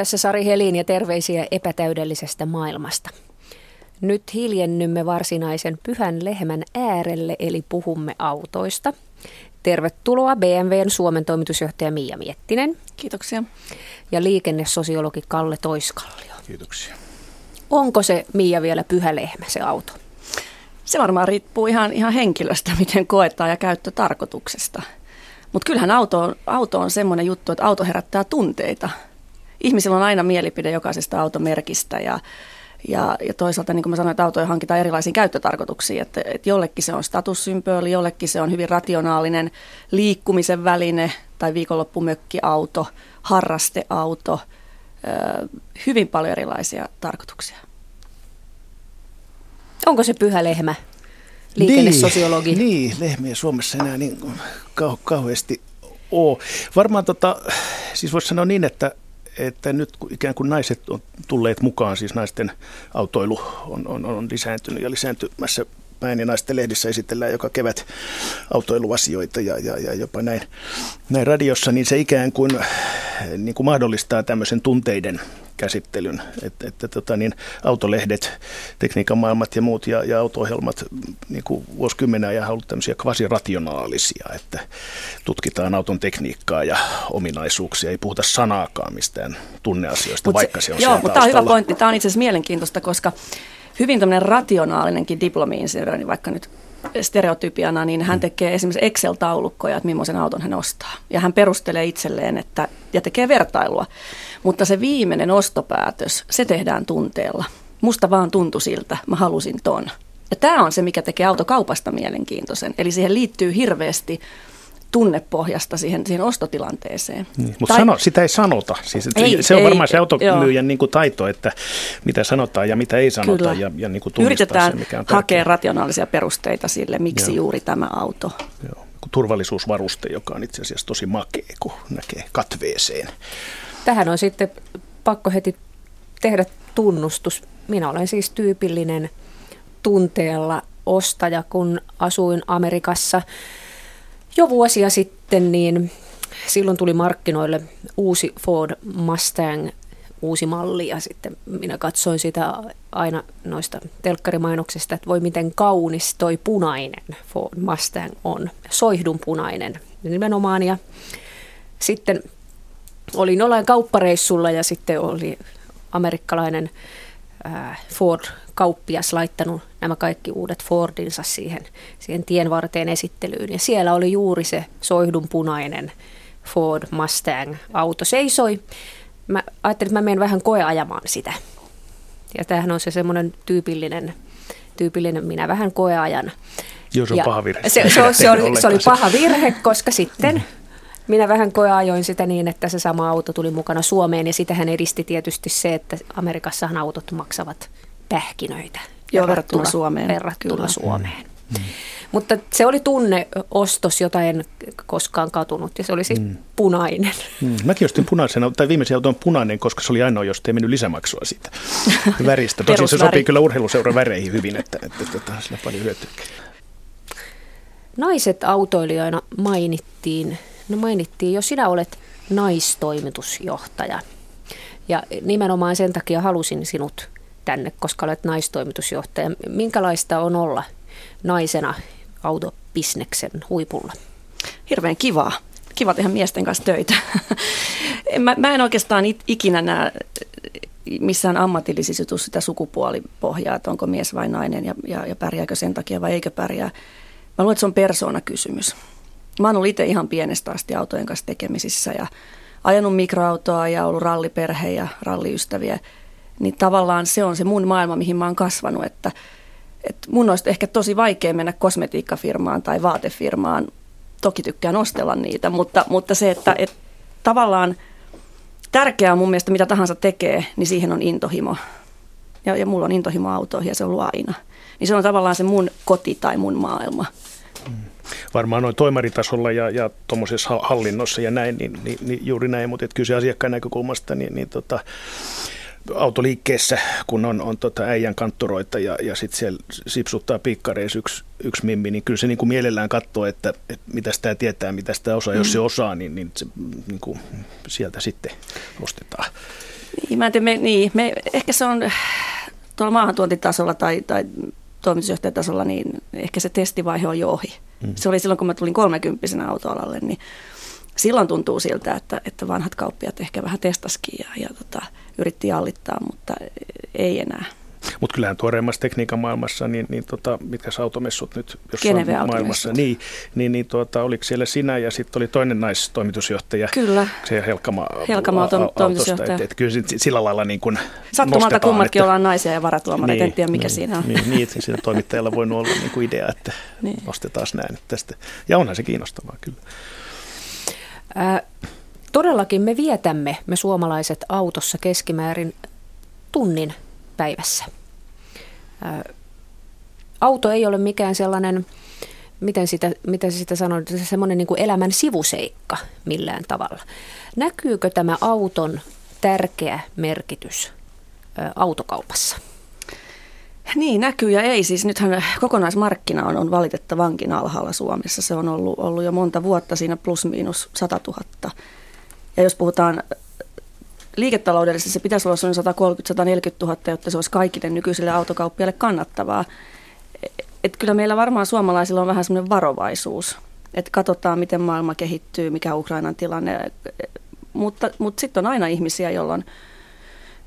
Tässä Sari Helin ja terveisiä epätäydellisestä maailmasta. Nyt hiljennymme varsinaisen pyhän lehmän äärelle, eli puhumme autoista. Tervetuloa BMWn Suomen toimitusjohtaja Miia Miettinen. Kiitoksia. Ja liikennesosiologi Kalle Toiskallio. Kiitoksia. Onko se Miia vielä pyhä lehmä, se auto? Se varmaan riippuu ihan, ihan henkilöstä, miten koetaan ja käyttötarkoituksesta. Mutta kyllähän auto on, auto on semmoinen juttu, että auto herättää tunteita. Ihmisillä on aina mielipide jokaisesta automerkistä ja, ja, ja toisaalta, niin kuin mä sanoin, että autoja hankitaan erilaisiin käyttötarkoituksiin. Että, että jollekin se on statussymboli, jollekin se on hyvin rationaalinen liikkumisen väline tai viikonloppumökkiauto, harrasteauto, hyvin paljon erilaisia tarkoituksia. Onko se pyhä lehmä, liikennesosiologi? Niin, niin lehmiä Suomessa enää niin kau- kauheasti ole. Varmaan tota, siis voisi sanoa niin, että että nyt ikään kuin naiset on tulleet mukaan, siis naisten autoilu on, on, on lisääntynyt ja lisääntymässä päin ja naisten lehdissä esitellään joka kevät autoiluasioita ja, ja, ja jopa näin, näin radiossa, niin se ikään kuin, niin kuin mahdollistaa tämmöisen tunteiden käsittelyn. Että, että tota, niin autolehdet, tekniikan maailmat ja muut ja, ja auto-ohjelmat niin kuin vuosikymmenen ajan ollut tämmöisiä kvasirationaalisia, että tutkitaan auton tekniikkaa ja ominaisuuksia, ei puhuta sanaakaan mistään tunneasioista, Mut vaikka se on Joo, mutta tämä on hyvä pointti. Tämä on itse asiassa mielenkiintoista, koska hyvin tämmöinen rationaalinenkin diplomi-insinööri, vaikka nyt stereotypiana, niin hän mm. tekee esimerkiksi Excel-taulukkoja, että millaisen auton hän ostaa. Ja hän perustelee itselleen että, ja tekee vertailua. Mutta se viimeinen ostopäätös, se tehdään tunteella. Musta vaan tuntui siltä, mä halusin ton. Ja tämä on se, mikä tekee autokaupasta mielenkiintoisen. Eli siihen liittyy hirveästi tunnepohjasta siihen, siihen ostotilanteeseen. Niin, mutta tai... sano, sitä ei sanota. Siis, ei, se on ei, varmaan se automyyjän niin kuin taito, että mitä sanotaan ja mitä ei sanota. Kyllä. Ja, ja niin kuin Yritetään se, mikä on hakea rationaalisia perusteita sille, miksi Joo. juuri tämä auto. Joo. Turvallisuusvaruste, joka on itse asiassa tosi makea, kun näkee katveeseen. Tähän on sitten pakko heti tehdä tunnustus. Minä olen siis tyypillinen tunteella ostaja, kun asuin Amerikassa – jo vuosia sitten, niin silloin tuli markkinoille uusi Ford Mustang, uusi malli ja sitten minä katsoin sitä aina noista telkkarimainoksista, että voi miten kaunis toi punainen Ford Mustang on, soihdun punainen nimenomaan ja sitten olin jollain kauppareissulla ja sitten oli amerikkalainen Ford-kauppias laittanut nämä kaikki uudet Fordinsa siihen, siihen tien varteen esittelyyn. Ja siellä oli juuri se soihdunpunainen Ford Mustang-auto seisoi. Mä ajattelin, että mä menen vähän koeajamaan sitä. Ja tämähän on se semmoinen tyypillinen, tyypillinen minä vähän koeajan. Joo, se on ja paha virhe. Se, se, se, oli, se oli paha virhe, koska sitten. minä vähän koeajoin sitä niin, että se sama auto tuli mukana Suomeen ja sitähän edisti tietysti se, että Amerikassahan autot maksavat pähkinöitä. Joo, verrattuna Suomeen. Verrattuna Kyllä. Suomeen. Mm. mm. Mutta se oli tunneostos, jota en koskaan katunut, ja se oli siis mm. punainen. Mm. Mäkin ostin punaisena, tai viimeisen auton punainen, koska se oli ainoa, josta ei mennyt lisämaksua siitä väristä. Tosin se sopii kyllä urheiluseuran väreihin hyvin, että, että, että, että sillä paljon hyötyä. Naiset autoilijoina mainittiin, no mainittiin, jos sinä olet naistoimitusjohtaja. Ja nimenomaan sen takia halusin sinut tänne, koska olet naistoimitusjohtaja. Minkälaista on olla naisena autobisneksen huipulla? Hirveän kivaa. Kiva tehdä miesten kanssa töitä. mä, mä en oikeastaan ikinä näe missään ammatillisissa jutussa sitä sukupuolipohjaa, että onko mies vai nainen ja, ja, ja pärjääkö sen takia vai eikö pärjää. Mä luulen, että se on persoonakysymys. Mä oon ollut itse ihan pienestä asti autojen kanssa tekemisissä ja ajanut mikroautoa ja ollut ralliperhe ja ralliystäviä – niin tavallaan se on se mun maailma, mihin mä oon kasvanut, että, että mun olisi ehkä tosi vaikea mennä kosmetiikkafirmaan tai vaatefirmaan. Toki tykkään ostella niitä, mutta, mutta se, että, että tavallaan tärkeää mun mielestä mitä tahansa tekee, niin siihen on intohimo. Ja, ja mulla on intohimo autoihin ja se on ollut aina. Niin se on tavallaan se mun koti tai mun maailma. Mm. Varmaan noin toimaritasolla ja, ja tuommoisessa hallinnossa ja näin, niin, niin, niin juuri näin, mutta kyllä se asiakkaan näkökulmasta, niin, niin tota, autoliikkeessä, kun on, on tota äijän kantturoita ja, ja sitten siellä sipsuttaa piikkareissa yksi, yksi mimmi, niin kyllä se niin kuin mielellään katsoo, että, että mitä sitä tietää, mitä sitä osaa. Mm. Jos se osaa, niin, niin, se, niin kuin sieltä sitten ostetaan. Niin, mä tiedä, me, niin, me, ehkä se on tuolla maahantuontitasolla tai, tai toimitusjohtajatasolla, niin ehkä se testivaihe on jo ohi. Mm. Se oli silloin, kun mä tulin kolmekymppisenä autoalalle, niin silloin tuntuu siltä, että, että vanhat kauppiat ehkä vähän testaskin ja, ja tota, yritti jallittaa, mutta ei enää. Mutta kyllähän tuoreimmassa tekniikan maailmassa, niin, niin tota, mitkä automessut nyt jossain maailmassa, niin, niin, niin tuota, oliko siellä sinä ja sitten oli toinen naistoimitusjohtaja. Kyllä. Se Helkama, Helkama to- toimitusjohtaja. Et, et kyllä sillä lailla niin kuin Sattumalta kummatkin että, ollaan naisia ja varatuomareita, niin, en tiedä mikä niin, siinä on. Niin, niin siinä toimittajalla voi olla niin kuin idea, että niin. nostetaan näin tästä. Ja onhan se kiinnostavaa kyllä. Äh, todellakin me vietämme, me suomalaiset autossa keskimäärin tunnin päivässä. Auto ei ole mikään sellainen, miten sitä, miten sitä sanoin, semmoinen niin elämän sivuseikka millään tavalla. Näkyykö tämä auton tärkeä merkitys autokaupassa? Niin, näkyy ja ei. Siis nythän kokonaismarkkina on, on valitettavankin alhaalla Suomessa. Se on ollut, ollut jo monta vuotta siinä plus miinus 100 000. Ja jos puhutaan liiketaloudellisesti se pitäisi olla 130-140 000, jotta se olisi kaikille nykyisille autokauppiaille kannattavaa. Et kyllä meillä varmaan suomalaisilla on vähän semmoinen varovaisuus, että katsotaan miten maailma kehittyy, mikä Ukrainan tilanne, mutta, mutta sitten on aina ihmisiä, jolloin,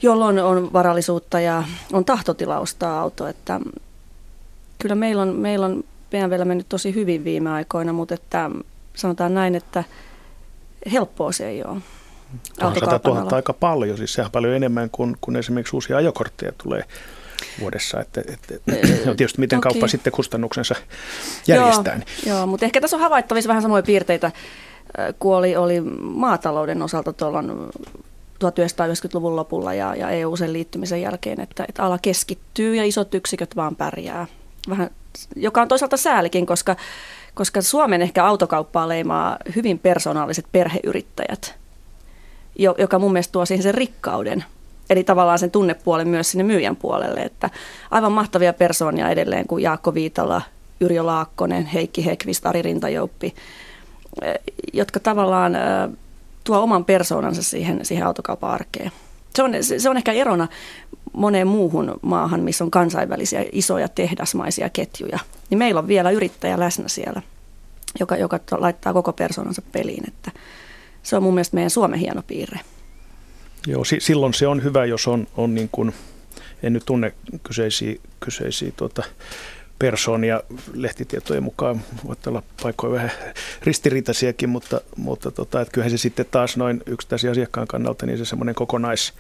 jolloin on varallisuutta ja on tahtotila ostaa auto, että kyllä meillä on, meillä on BMWllä mennyt tosi hyvin viime aikoina, mutta että sanotaan näin, että helppoa se ei ole. 100 000 aika paljon, siis sehän paljon enemmän kuin, kuin esimerkiksi uusia ajokortteja tulee vuodessa. Että, että, no tietysti miten Toki. kauppa sitten kustannuksensa järjestää. Joo, joo, mutta ehkä tässä on havaittavissa vähän samoja piirteitä kuin oli, oli maatalouden osalta tuolla 1990-luvun lopulla ja, ja EU-sen liittymisen jälkeen, että, että ala keskittyy ja isot yksiköt vaan pärjää. Vähän, joka on toisaalta säälikin, koska, koska Suomen ehkä autokauppaa leimaa hyvin persoonalliset perheyrittäjät – joka mun mielestä tuo siihen sen rikkauden. Eli tavallaan sen tunnepuolen myös sinne myyjän puolelle, että aivan mahtavia persoonia edelleen kuin Jaakko Viitala, Yrjö Laakkonen, Heikki Hekvist, Ari Rintajouppi, eh, jotka tavallaan eh, tuo oman persoonansa siihen, siihen autokaupan arkeen. Se on, se on ehkä erona moneen muuhun maahan, missä on kansainvälisiä isoja tehdasmaisia ketjuja. Niin meillä on vielä yrittäjä läsnä siellä, joka, joka laittaa koko persoonansa peliin. Että se on mun mielestä meidän Suomen hieno piirre. Joo, si- silloin se on hyvä, jos on, on niin kuin, en nyt tunne kyseisiä, kyseisiä tuota, persoonia lehtitietojen mukaan, voi olla paikoin vähän ristiriitaisiakin, mutta, mutta tota, kyllähän se sitten taas noin yksittäisen asiakkaan kannalta, niin se semmoinen kokonais,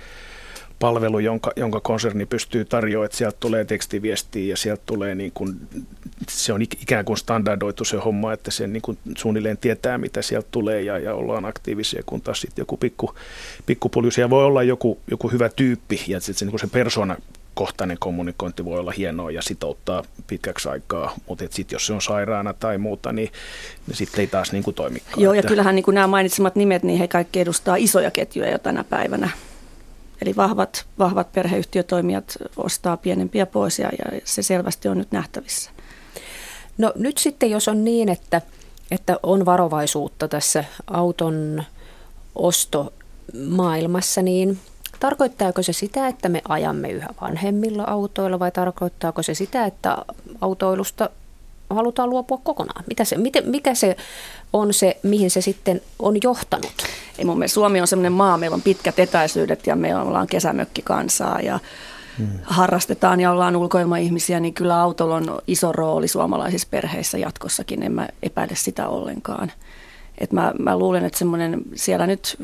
palvelu, jonka, jonka konserni pystyy tarjoamaan, että sieltä tulee tekstiviestiä ja sieltä tulee niin kuin, se on ikään kuin standardoitu se homma, että se niin kuin suunnilleen tietää, mitä sieltä tulee ja, ja ollaan aktiivisia, kun taas sitten joku pikku, pikkupulju, siellä voi olla joku, joku hyvä tyyppi ja sitten se, niin se persona kohtainen kommunikointi voi olla hienoa ja sitouttaa pitkäksi aikaa, mutta sitten jos se on sairaana tai muuta, niin, niin sitten ei taas niin kuin toimikaan. Joo, ja kyllähän niin kuin nämä mainitsemat nimet, niin he kaikki edustaa isoja ketjuja jo tänä päivänä. Eli vahvat, vahvat perheyhtiötoimijat ostaa pienempiä pois ja, ja se selvästi on nyt nähtävissä. No nyt sitten, jos on niin, että, että on varovaisuutta tässä auton ostomaailmassa, niin tarkoittaako se sitä, että me ajamme yhä vanhemmilla autoilla vai tarkoittaako se sitä, että autoilusta halutaan luopua kokonaan? Mitä se, miten, mikä se on se, mihin se sitten on johtanut? Ei mun mielestä Suomi on sellainen maa, meillä on pitkät etäisyydet ja me ollaan kesämökkikansaa ja hmm. harrastetaan ja ollaan ulkoilmaihmisiä, niin kyllä autolla on iso rooli suomalaisissa perheissä jatkossakin, en mä epäile sitä ollenkaan. Et mä, mä luulen, että semmoinen siellä nyt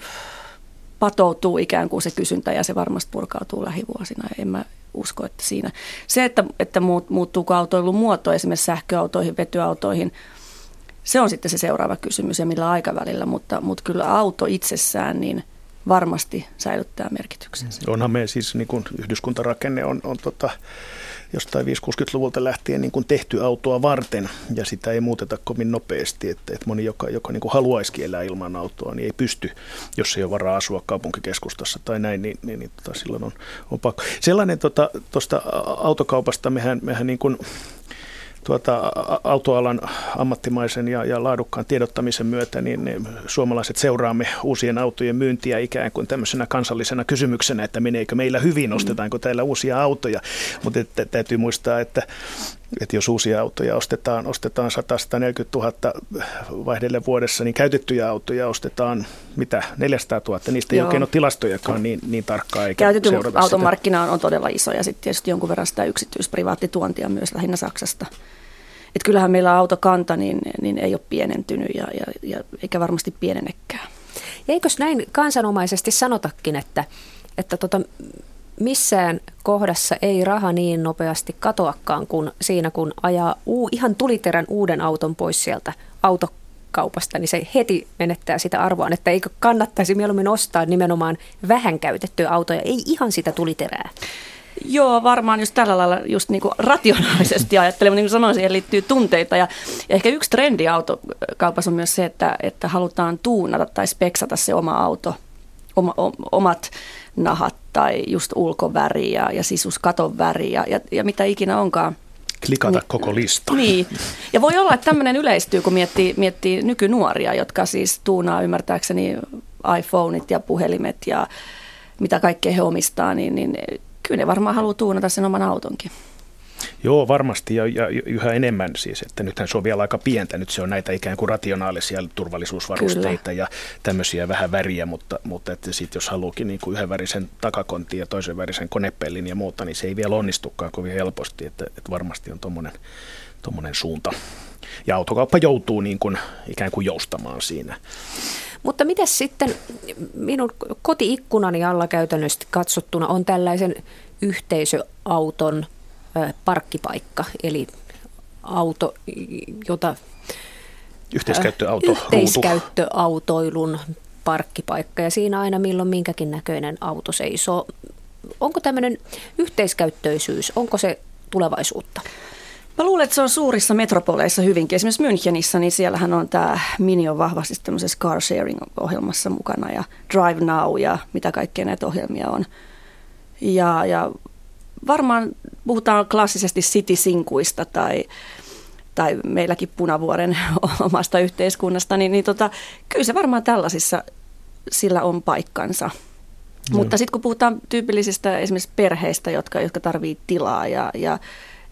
patoutuu ikään kuin se kysyntä ja se varmasti purkautuu lähivuosina. En mä usko, että siinä. Se, että, että muuttuuko autoilun muoto esimerkiksi sähköautoihin, vetyautoihin, se on sitten se seuraava kysymys ja millä aikavälillä, mutta, mutta kyllä auto itsessään niin varmasti säilyttää merkityksensä. Onhan me siis niin kuin yhdyskuntarakenne on, on tota, jostain 5-60-luvulta lähtien niin kuin tehty autoa varten ja sitä ei muuteta kovin nopeasti. Että, että moni, joka, joka niin kuin elää ilman autoa, niin ei pysty, jos ei ole varaa asua kaupunkikeskustassa tai näin, niin, niin, niin tota, silloin on, on pakko. Sellainen tuosta tota, autokaupasta, mehän, mehän niin kuin, tuota, autoalan ammattimaisen ja, ja laadukkaan tiedottamisen myötä, niin, niin suomalaiset seuraamme uusien autojen myyntiä ikään kuin tämmöisenä kansallisena kysymyksenä, että meneekö meillä hyvin, ostetaanko täällä uusia autoja. Mutta täytyy muistaa, että että jos uusia autoja ostetaan, ostetaan 140 000 vaihdelle vuodessa, niin käytettyjä autoja ostetaan mitä 400 000. Niistä Joo. ei oikein ole tilastojakaan niin, niin tarkkaa. Eikä Käytetty automarkkina on, on todella iso ja sitten tietysti jonkun verran sitä yksityisprivaattituontia myös lähinnä Saksasta. Et kyllähän meillä autokanta niin, niin ei ole pienentynyt ja, ja, ja eikä varmasti pienenekään. Ja eikös näin kansanomaisesti sanotakin, että, että tota, missään kohdassa ei raha niin nopeasti katoakaan kuin siinä, kun ajaa uu, ihan tuliterän uuden auton pois sieltä autokaupasta, niin se heti menettää sitä arvoa, että eikö kannattaisi mieluummin ostaa nimenomaan vähän käytettyjä autoja, ei ihan sitä tuliterää. Joo, varmaan just tällä lailla just niin kuin rationaalisesti ajattelen, niin kuin sanoin, siihen liittyy tunteita. Ja, ja ehkä yksi trendi autokaupassa on myös se, että, että halutaan tuunata tai speksata se oma auto, oma, omat nahat tai just ulkoväri ja, ja sisuskaton väri ja, ja, ja mitä ikinä onkaan. Klikata niin, koko lista. Niin. Ja voi olla, että tämmöinen yleistyy, kun miettii, miettii nykynuoria, jotka siis tuunaa ymmärtääkseni iPhoneit ja puhelimet ja mitä kaikkea he omistaa, niin, niin kyllä ne varmaan haluaa tuunata sen oman autonkin. Joo, varmasti ja, ja yhä enemmän siis, että nythän se on vielä aika pientä, nyt se on näitä ikään kuin rationaalisia turvallisuusvarusteita Kyllä. ja tämmöisiä vähän väriä, mutta, mutta että sit jos haluukin niin kuin yhden värisen takakontin ja toisen värisen konepellin ja muuta, niin se ei vielä onnistukaan kovin helposti, että, että varmasti on tuommoinen suunta. Ja autokauppa joutuu niin kuin, ikään kuin joustamaan siinä. Mutta miten sitten minun kotiikkunani alla käytännössä katsottuna on tällaisen yhteisöauton parkkipaikka, eli auto, jota Yhteiskäyttöauto, yhteiskäyttöautoilun parkkipaikka ja siinä aina milloin minkäkin näköinen auto seisoo. Onko tämmöinen yhteiskäyttöisyys, onko se tulevaisuutta? Mä luulen, että se on suurissa metropoleissa hyvinkin. Esimerkiksi Münchenissä, niin siellähän on tämä Mini on vahvasti tämmöisessä car sharing-ohjelmassa mukana ja Drive Now ja mitä kaikkea näitä ohjelmia on. Ja, ja varmaan puhutaan klassisesti city-sinkuista tai, tai meilläkin Punavuoren omasta yhteiskunnasta, niin, niin tota, kyllä se varmaan tällaisissa sillä on paikkansa. Joo. Mutta sitten kun puhutaan tyypillisistä esimerkiksi perheistä, jotka, jotka tarvii tilaa ja, ja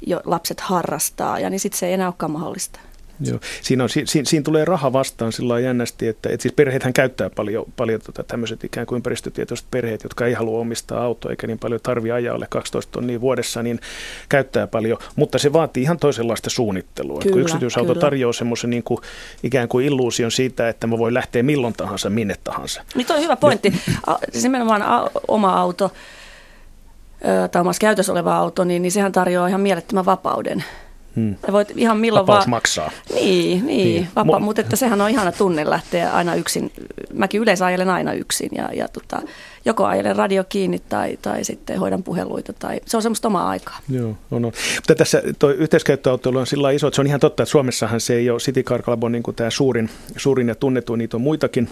jo lapset harrastaa, ja niin sitten se ei enää olekaan mahdollista. Joo. Siinä, on, siinä, siinä tulee raha vastaan sillä jännästi, että, että siis perheethän käyttää paljon, paljon tota, tämmöiset ikään kuin ympäristötietoiset perheet, jotka ei halua omistaa autoa eikä niin paljon tarvi ajaa alle 12 tonnia vuodessa, niin käyttää paljon, mutta se vaatii ihan toisenlaista suunnittelua. Kyllä, kun yksityisauto kyllä. tarjoaa semmoisen niin kuin, ikään kuin illuusion siitä, että mä voin lähteä milloin tahansa, minne tahansa. Niin on hyvä pointti. Siis nimenomaan oma auto tai omassa käytössä oleva auto, niin, niin sehän tarjoaa ihan mielettömän vapauden. Hmm. Ja voit ihan milloin Vapaus vaan... maksaa. Niin, niin, niin. Vapa- mutta että sehän on ihana tunne lähteä aina yksin. Mäkin yleensä ajelen aina yksin ja, ja tota, joko ajelen radio kiinni tai, tai sitten hoidan puheluita. Tai, se on semmoista omaa aikaa. Joo, on, on. Mutta tässä tuo yhteiskäyttöautoilu on sillä iso, että se on ihan totta, että Suomessahan se ei ole City Car Club on niin tämä suurin, suurin ja tunnettu, niitä on muitakin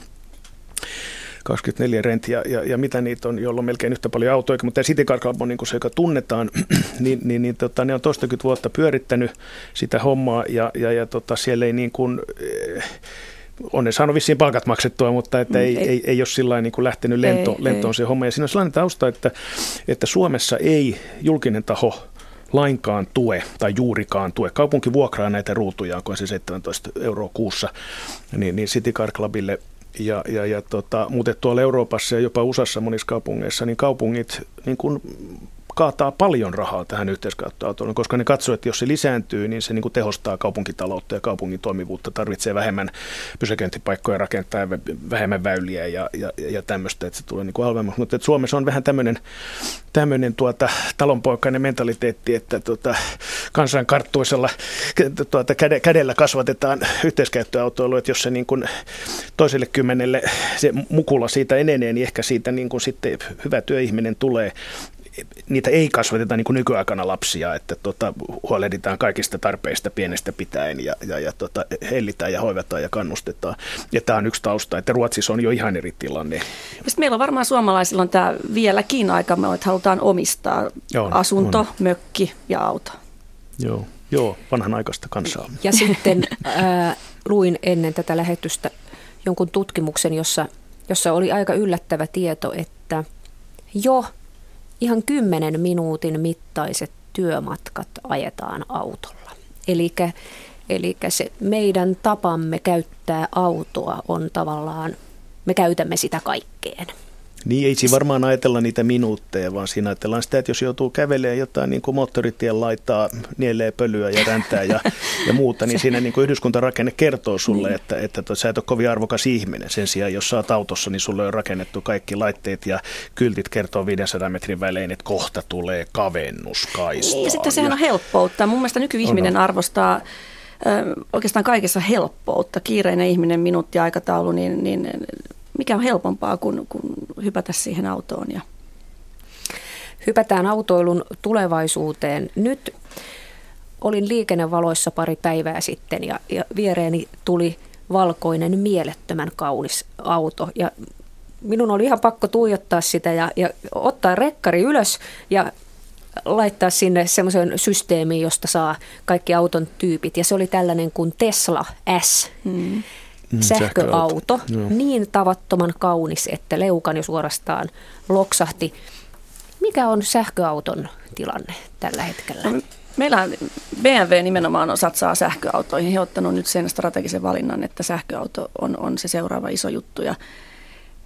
24 rent ja, ja, ja mitä niitä on, joilla on melkein yhtä paljon autoja, mutta City Car Club on niin se, joka tunnetaan, niin, niin, niin tota, ne on toistakymmentä vuotta pyörittänyt sitä hommaa ja, ja, ja tota, siellä ei niin kuin, eh, on ne saanut vissiin palkat maksettua, mutta että ei, mm, ei, ei, ei ole sillä niin kuin lähtenyt lento, ei, lentoon ei. se homma. Ja siinä on sellainen tausta, että, että Suomessa ei julkinen taho lainkaan tue tai juurikaan tue. Kaupunki vuokraa näitä ruutuja, kun se 17 euroa kuussa, niin, niin City Car Clubille ja, ja, ja tota, mutta tuolla Euroopassa ja jopa USAssa monissa kaupungeissa, niin kaupungit niin kun kaataa paljon rahaa tähän yhteiskäyttöautoon, koska ne katsoo, että jos se lisääntyy, niin se niin kuin tehostaa kaupunkitaloutta ja kaupungin toimivuutta, tarvitsee vähemmän pysäköintipaikkoja rakentaa ja vähemmän väyliä ja, ja, ja tämmöistä, että se tulee niin kuin halvemmaksi. Mutta Suomessa on vähän tämmöinen, tämmöinen tuota, talonpoikainen mentaliteetti, että tuota, kansankarttuisella tuota, käde, kädellä kasvatetaan yhteiskäyttöautoilua, että jos se niin kuin toiselle kymmenelle se mukula siitä enenee, niin ehkä siitä niin kuin sitten hyvä työihminen tulee niitä ei kasvateta niin kuin nykyaikana lapsia, että tota, huolehditaan kaikista tarpeista pienestä pitäen ja, ja, ja tota, hellitään ja hoivataan ja kannustetaan. Ja tämä on yksi tausta, että Ruotsissa on jo ihan eri tilanne. Sitten meillä on varmaan suomalaisilla on tämä vieläkin aika, että halutaan omistaa on, asunto, on. mökki ja auto. Joo. Joo, vanhanaikaista kansaa. Ja sitten ää, luin ennen tätä lähetystä jonkun tutkimuksen, jossa, jossa oli aika yllättävä tieto, että jo ihan kymmenen minuutin mittaiset työmatkat ajetaan autolla. Eli se meidän tapamme käyttää autoa on tavallaan, me käytämme sitä kaikkeen. Niin ei siinä varmaan ajatella niitä minuutteja, vaan siinä ajatellaan sitä, että jos joutuu kävelemään jotain niin kuin moottoritien laittaa, nielee pölyä ja räntää ja, ja muuta, niin siinä niin kuin yhdyskuntarakenne kertoo sulle, niin. että, että, että sä et ole kovin arvokas ihminen. Sen sijaan, jos sä oot autossa, niin sulle on rakennettu kaikki laitteet ja kyltit kertoo 500 metrin välein, että kohta tulee kavennuskaista. Niin, sitten sehän on helppoutta. Mun mielestä nykyihminen on, arvostaa oikeastaan kaikessa helppoutta. Kiireinen ihminen, minuutti aikataulu, niin, niin mikä on helpompaa kuin, kuin hypätä siihen autoon. Ja... Hypätään autoilun tulevaisuuteen. Nyt olin liikennevaloissa pari päivää sitten ja, ja viereeni tuli valkoinen mielettömän kaunis auto ja minun oli ihan pakko tuijottaa sitä ja, ja ottaa rekkari ylös ja laittaa sinne semmoisen systeemiin, josta saa kaikki auton tyypit. Ja se oli tällainen kuin Tesla S. Hmm. Mm, sähköauto, sähköauto. niin tavattoman kaunis, että leukan jo suorastaan loksahti. Mikä on sähköauton tilanne tällä hetkellä? No, meillä BMW nimenomaan on satsaa sähköautoihin. He ovat ottanut nyt sen strategisen valinnan, että sähköauto on, on se seuraava iso juttu. Ja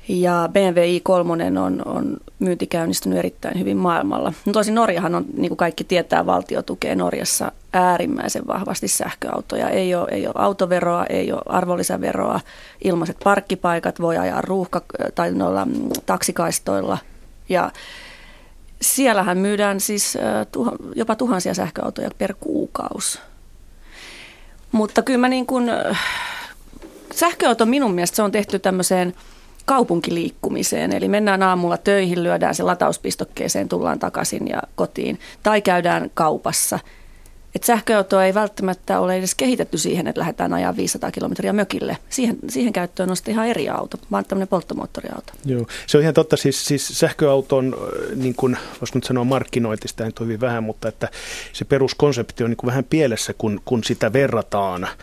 ja BMW i3 on, on myynti käynnistynyt erittäin hyvin maailmalla. No tosin Norjahan on, niin kuin kaikki tietää, valtio tukee Norjassa äärimmäisen vahvasti sähköautoja. Ei ole, ei ole autoveroa, ei ole arvonlisäveroa, ilmaiset parkkipaikat, voi ajaa ruuhka- tai noilla taksikaistoilla. Ja siellähän myydään siis jopa tuhansia sähköautoja per kuukausi. Mutta kyllä mä niin kuin, sähköauto minun mielestä se on tehty tämmöiseen – kaupunkiliikkumiseen. Eli mennään aamulla töihin, lyödään se latauspistokkeeseen, tullaan takaisin ja kotiin. Tai käydään kaupassa. Et sähköautoa ei välttämättä ole edes kehitetty siihen, että lähdetään ajaa 500 kilometriä mökille. Siihen, siihen käyttöön on sitten ihan eri auto, vaan tämmöinen polttomoottoriauto. Joo, se on ihan totta. Siis, siis sähköauton, niin kuin voisi nyt sanoa markkinointista, ei toimi vähän, mutta että se peruskonsepti on niin kuin vähän pielessä, kun, kun sitä verrataan –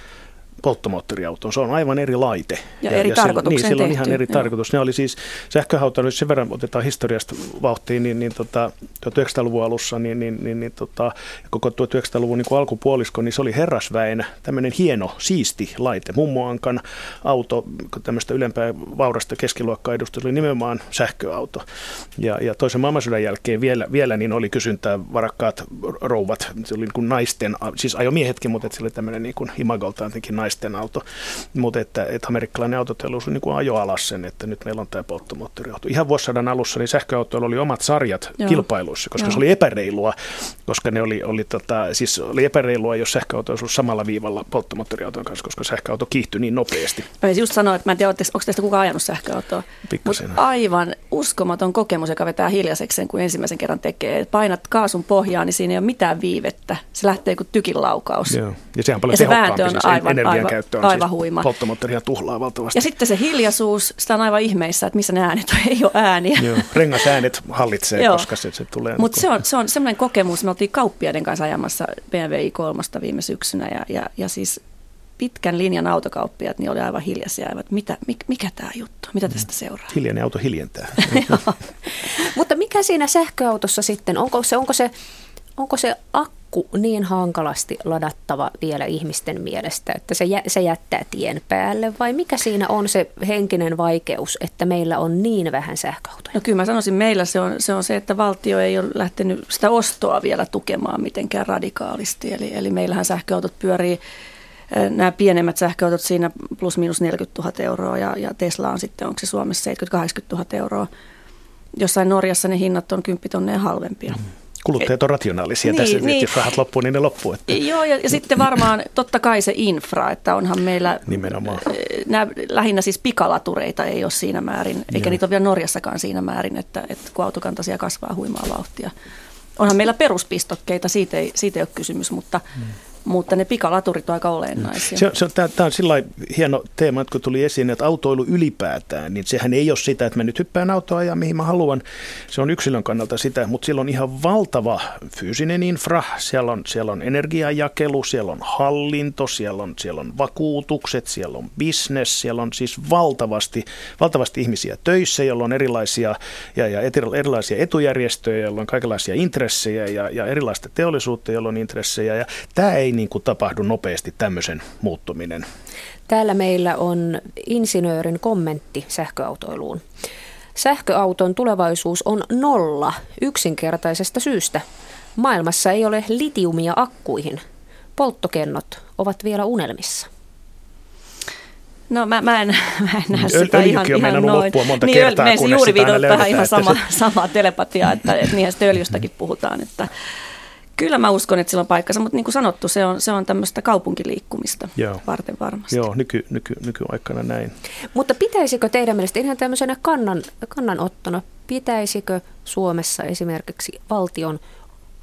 polttomoottoriautoon. Se on aivan eri laite. Ja, ja eri ja tarkoitukseen Niin, sillä on ihan eri Joo. tarkoitus. Ne oli siis sähköauto, nyt sen verran otetaan historiasta vauhtiin, niin, niin tota, 1900-luvun alussa, niin, niin, niin, niin tota, koko 1900-luvun niin alkupuolisko, niin se oli herrasväen tämmöinen hieno, siisti laite. Mummoankan auto, tämmöistä ylempää vaurasta keskiluokkaa edusta, oli nimenomaan sähköauto. Ja, ja toisen maailmansodan jälkeen vielä, vielä niin oli kysyntää varakkaat rouvat, se oli niin kuin naisten, siis ajomiehetkin, mutta se oli tämmöinen niin kuin imagoltaan naisten auto. Mutta että, että amerikkalainen autoteollisuus niin kuin ajo alas sen, että nyt meillä on tämä polttomoottoriauto. Ihan vuosisadan alussa niin sähköautoilla oli omat sarjat Joo. kilpailuissa, koska Joo. se oli epäreilua, koska ne oli, oli, tota, siis oli epäreilua, jos sähköauto olisi samalla viivalla polttomoottoriauton kanssa, koska sähköauto kiihtyi niin nopeasti. Mä just sanoa, että mä en tiedä, onko teistä kukaan ajanut sähköautoa. Mutta aivan uskomaton kokemus, joka vetää hiljaiseksi kun ensimmäisen kerran tekee. Painat kaasun pohjaan, niin siinä ei ole mitään viivettä. Se lähtee kuin tykin laukaus. Joo. Ja sehän on paljon ja se vääntö on aivan, aivan, käyttö on aivan siis huima. polttomoottoria tuhlaa valtavasti. Ja sitten se hiljaisuus, sitä on aivan ihmeissä, että missä ne äänet on, ei ole ääniä. Joo, rengasäänet hallitsee, Joo. koska se, se tulee. Mutta se on, se on semmoinen kokemus, me oltiin kauppiaiden kanssa ajamassa BMW i3 viime syksynä ja, ja, ja siis pitkän linjan autokauppiat niin oli aivan hiljaisia, että mitä, mikä, mikä tämä juttu, mitä tästä seuraa. Hiljainen auto hiljentää. Mutta mikä siinä sähköautossa sitten, onko se, onko se, onko se akku akku niin hankalasti ladattava vielä ihmisten mielestä, että se, jä, se jättää tien päälle? Vai mikä siinä on se henkinen vaikeus, että meillä on niin vähän sähköautoja? No kyllä mä sanoisin, meillä se on se, on se että valtio ei ole lähtenyt sitä ostoa vielä tukemaan mitenkään radikaalisti. Eli, eli meillähän sähköautot pyörii eh, nämä pienemmät sähköautot siinä plus minus 40 000 euroa ja, ja Tesla on sitten, onko se Suomessa 70-80 000 euroa. Jossain Norjassa ne hinnat on 10 tonneja halvempia. Mm kuluttajat on rationaalisia niin, tässä, niin. jos rahat loppuu, niin ne loppuu. Että. Joo, ja, ja sitten varmaan totta kai se infra, että onhan meillä Nimenomaan. Nämä, lähinnä siis pikalatureita ei ole siinä määrin, eikä Joo. niitä ole vielä Norjassakaan siinä määrin, että, että kun autokantaisia kasvaa huimaa vauhtia. Onhan meillä peruspistokkeita, siitä ei, siitä ei ole kysymys, mutta, hmm. Mutta ne pikalaturit on aika olennaisia. Se, se, tämä, on sillä hieno teema, kun tuli esiin, että autoilu ylipäätään, niin sehän ei ole sitä, että mä nyt hyppään autoa ja mihin mä haluan. Se on yksilön kannalta sitä, mutta sillä on ihan valtava fyysinen infra, siellä on, siellä on energiajakelu, siellä on hallinto, siellä on, siellä on vakuutukset, siellä on business, siellä on siis valtavasti, valtavasti ihmisiä töissä, joilla on erilaisia, ja, ja erilaisia etujärjestöjä, joilla on kaikenlaisia intressejä ja, ja erilaista teollisuutta, jolla on intressejä. Ja tämä ei niin kuin tapahdu nopeasti tämmöisen muuttuminen. Täällä meillä on insinöörin kommentti sähköautoiluun. Sähköauton tulevaisuus on nolla yksinkertaisesta syystä. Maailmassa ei ole litiumia akkuihin. Polttokennot ovat vielä unelmissa. No mä, mä, en, mä en näe sitä Öljykin ihan, on ihan noin. loppua monta niin, kertaa, me juuri sitä aina vähän ihan sama, se- sama telepatiaa, että, että niinhän sitä öljystäkin puhutaan. Että, kyllä mä uskon, että sillä on paikkansa, mutta niin kuin sanottu, se on, se on tämmöistä kaupunkiliikkumista Joo. varten varmasti. Joo, nyky, nyky, nykyaikana näin. Mutta pitäisikö teidän mielestä ihan tämmöisenä kannan, kannanottona, pitäisikö Suomessa esimerkiksi valtion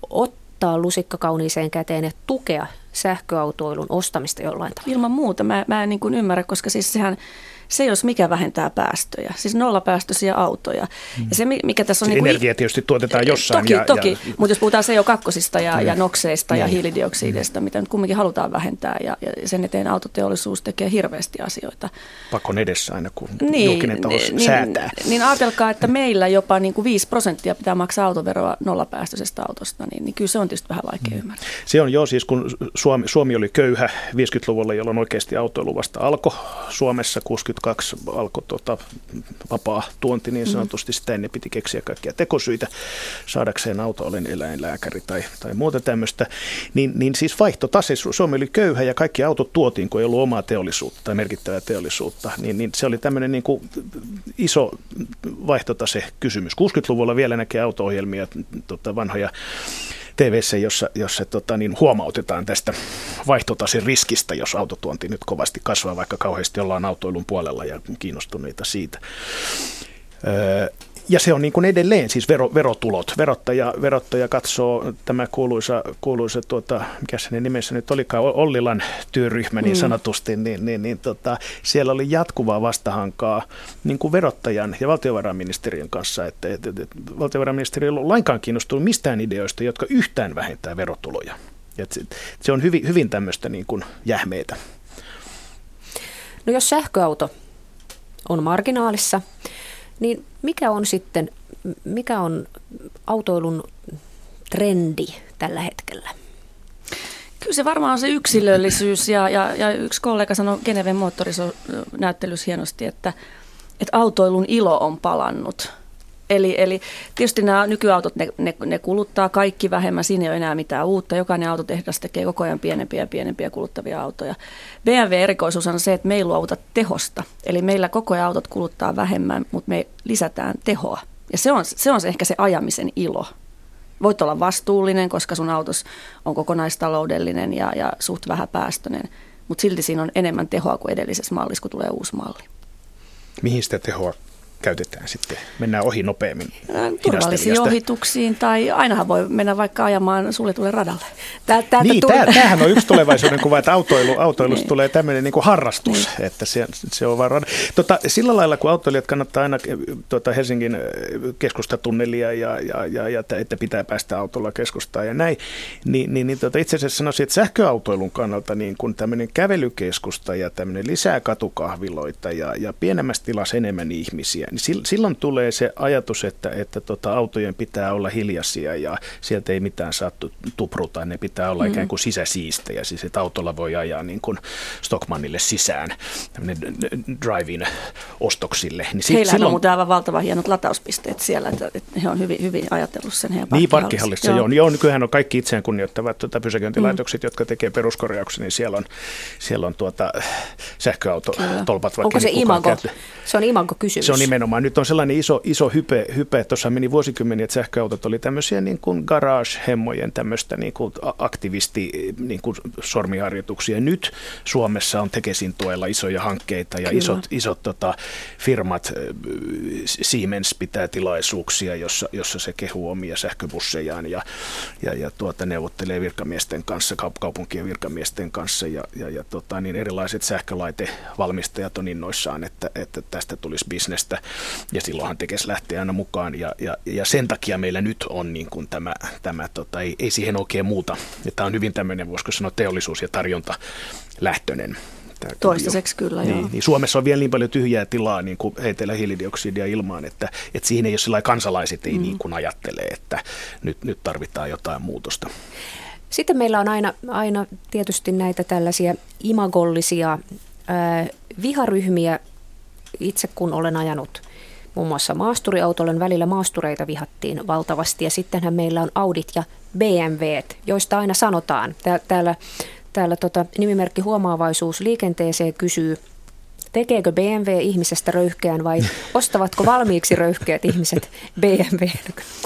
ottaa lusikka kauniiseen käteen ja tukea sähköautoilun ostamista jollain tavalla? Ilman muuta. Mä, mä en niin kuin ymmärrä, koska siis sehän, se jos mikä vähentää päästöjä, siis nollapäästöisiä autoja. Mm. Ja se, mi- mikä tässä on... Se niin kuin- energia tietysti tuotetaan jossain. Toki, ja, toki. Ja, mutta jos puhutaan CO2 ja, ja Niin. nokseista ja Niin. hiilidioksideista, mitä nyt kumminkin halutaan vähentää, ja, ja sen eteen autoteollisuus tekee hirveästi asioita. pakon edessä aina, kun julkinen talous niin, säätää. Niin ajatelkaa, että meillä jopa niin kuin 5 prosenttia pitää maksaa autoveroa nollapäästöisestä autosta, niin, niin kyllä se on tietysti vähän vaikea Mm. ymmärtää. Se on jo siis, kun Suomi, Suomi oli köyhä 50-luvulla, jolloin oikeasti autoilu vasta alkoi Suomessa. 62 alkoi tota, vapaa tuonti niin sanotusti. Sitä ennen piti keksiä kaikkia tekosyitä saadakseen auto, olen eläinlääkäri tai, tai muuta tämmöistä. Niin, niin siis vaihtotase, Suomi oli köyhä ja kaikki autot tuotiin, kun ei ollut omaa teollisuutta tai merkittävää teollisuutta. Niin, niin se oli tämmöinen niin kuin iso vaihtotase kysymys. 60-luvulla vielä näkee auto-ohjelmia, tota, vanhoja tv jossa, jossa tota, niin huomautetaan tästä vaihtotasin riskistä, jos autotuonti nyt kovasti kasvaa, vaikka kauheasti ollaan autoilun puolella ja kiinnostuneita siitä. Öö, ja se on niin kuin edelleen siis vero, verotulot. Verottaja, verottaja katsoo tämä kuuluisa, kuuluisa tuota, mikä se nimessä nyt olikaan, Ollilan työryhmä niin sanotusti, niin, niin, niin tota, siellä oli jatkuvaa vastahankaa niin kuin verottajan ja valtiovarainministeriön kanssa, että, että, että valtiovarainministeri ei ollut lainkaan kiinnostunut mistään ideoista, jotka yhtään vähentää verotuloja. Et se, se on hyvin, hyvin tämmöistä niin kuin jähmeitä. No jos sähköauto on marginaalissa, niin mikä on sitten, mikä on autoilun trendi tällä hetkellä? Kyllä se varmaan on se yksilöllisyys ja, ja, ja yksi kollega sanoi Geneven moottorisonäyttelyssä hienosti, että, että autoilun ilo on palannut. Eli, eli tietysti nämä nykyautot, ne, ne, ne kuluttaa kaikki vähemmän, siinä ei ole enää mitään uutta. Jokainen autotehdas tekee koko ajan pienempiä ja pienempiä kuluttavia autoja. BMW-erikoisuus on se, että me ei luovuta tehosta. Eli meillä koko ajan autot kuluttaa vähemmän, mutta me lisätään tehoa. Ja se on, se on se ehkä se ajamisen ilo. Voit olla vastuullinen, koska sun autos on kokonaistaloudellinen ja, ja suht vähäpäästöinen, mutta silti siinä on enemmän tehoa kuin edellisessä mallissa, kun tulee uusi malli. Mihin sitä tehoa käytetään sitten? Mennään ohi nopeammin Turvallisiin hidastelijasta. ohituksiin tai ainahan voi mennä vaikka ajamaan suljetulle radalle. Täältä, täältä Niin, tuli- tää, tämähän on yksi tulevaisuuden kuva, että autoilu, autoilusta tulee tämmöinen niin kuin harrastus, että se, se on vaan... Tota, sillä lailla, kun autoilijat kannattaa aina tota Helsingin äh, keskustatunnelia ja, ja, ja, ja että- että pitää päästä autolla keskustaan ja näin, niin, niin, niin tota, itse asiassa sanoisin, että sähköautoilun kannalta niin kun tämmöinen kävelykeskusta ja tämmöinen lisää katukahviloita ja, ja pienemmässä tilassa enemmän ihmisiä, niin sil- silloin tulee se ajatus, että, että tota, autojen pitää olla hiljaisia ja sieltä ei mitään saa tu- tupruta, ne pitää olla mm. ikään kuin sisäsiistejä, siis että autolla voi ajaa niin kuin Stockmannille sisään, drive-in ostoksille. Niin si- Heillä on muuten aivan valtava hienot latauspisteet siellä, että, että he on hyvin, hyvin ajatellut sen heidän Niin, parkkihallissa joo. Joo. joo. Nykyään on kaikki itseään kunnioittavat tuota, pysäköintilaitokset, mm. jotka tekee peruskorjauksia, niin siellä on, siellä on tuota, sähköautotolpat, vaikka Onko se kukaan imago? Se on imago kysymys. Se on nimenomaan nimenomaan. Nyt on sellainen iso, iso hype, hype. tuossa meni vuosikymmeniä, että sähköautot oli tämmöisiä niin kuin garage-hemmojen tämmöistä niin kuin aktivisti niin kuin sormiharjoituksia. Nyt Suomessa on Tekesin tuella isoja hankkeita ja Kyllä. isot, isot tota, firmat, Siemens pitää tilaisuuksia, jossa, jossa se kehuu omia sähköbussejaan ja, ja, ja tuota, neuvottelee virkamiesten kanssa, kaupunkien virkamiesten kanssa ja, ja, ja tota, niin erilaiset sähkölaitevalmistajat on innoissaan, että, että tästä tulisi bisnestä ja silloinhan tekes lähtee aina mukaan ja, ja, ja sen takia meillä nyt on niin kuin tämä, tämä tota, ei, ei siihen oikein muuta. Tämä on hyvin tämmöinen, voisiko sanoa, teollisuus- ja tarjonta lähtöinen Toistaiseksi kyllä, niin, joo. Niin Suomessa on vielä niin paljon tyhjää tilaa niin kuin heitellä hiilidioksidia ilmaan, että, että siihen ei ole sillä kansalaiset ei mm. niin kuin ajattele, että nyt, nyt tarvitaan jotain muutosta. Sitten meillä on aina, aina tietysti näitä tällaisia imagollisia ää, viharyhmiä. Itse kun olen ajanut muun muassa maasturiautolle, välillä maastureita vihattiin valtavasti ja sittenhän meillä on Audit ja BMWt, joista aina sanotaan. Täällä, täällä tota, nimimerkki Huomaavaisuus liikenteeseen kysyy – Tekeekö BMW ihmisestä röyhkeän vai ostavatko valmiiksi röyhkeät ihmiset BMW?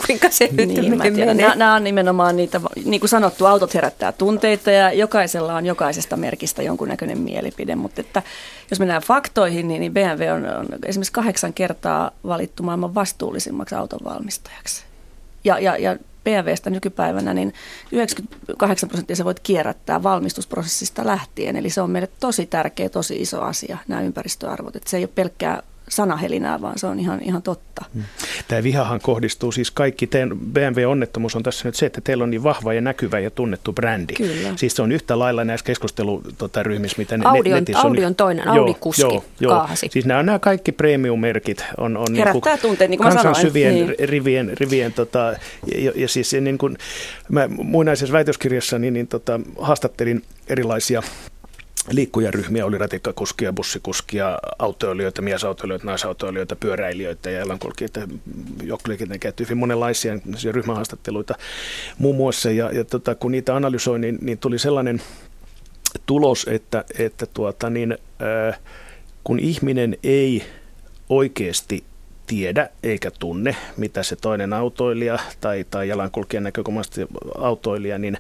Kuinka se nyt niin, menee? Nämä, nämä on nimenomaan niitä, niin kuin sanottu, autot herättää tunteita ja jokaisella on jokaisesta merkistä jonkunnäköinen mielipide. Mutta että jos mennään faktoihin, niin, niin BMW on, on esimerkiksi kahdeksan kertaa valittu maailman vastuullisimmaksi autonvalmistajaksi. Ja, ja, ja BMWstä nykypäivänä, niin 98 prosenttia sä voit kierrättää valmistusprosessista lähtien. Eli se on meille tosi tärkeä, tosi iso asia, nämä ympäristöarvot. Että se ei ole pelkkää sanahelinää, vaan se on ihan, ihan totta. Hmm. Tämä vihahan kohdistuu siis kaikki, teidän BMW-onnettomuus on tässä nyt se, että teillä on niin vahva ja näkyvä ja tunnettu brändi. Kyllä. Siis se on yhtä lailla näissä keskusteluryhmissä, tota, mitä Audi on, netissä on. Audi on toinen, Audi-kuski joo, joo, kaahasi. Siis nämä nämä kaikki premium-merkit. On, on Herättää niin kuin tunteet, niin kuin kansan sanoin. syvien niin. rivien, rivien tota, ja, ja siis niin kuin, mä muinaisessa väitöskirjassa niin, niin tota, haastattelin erilaisia liikkujaryhmiä, oli ratikkakuskia, bussikuskia, autoilijoita, miesautoilijoita, naisautoilijoita, pyöräilijöitä ja jalankulkijoita, joukkoliikenteen käytti hyvin monenlaisia ryhmähaastatteluita muun muassa. Ja, ja tota, kun niitä analysoin, niin, niin tuli sellainen tulos, että, että tuota, niin, äh, kun ihminen ei oikeasti tiedä eikä tunne, mitä se toinen autoilija tai, tai jalankulkijan näkökulmasta autoilija, niin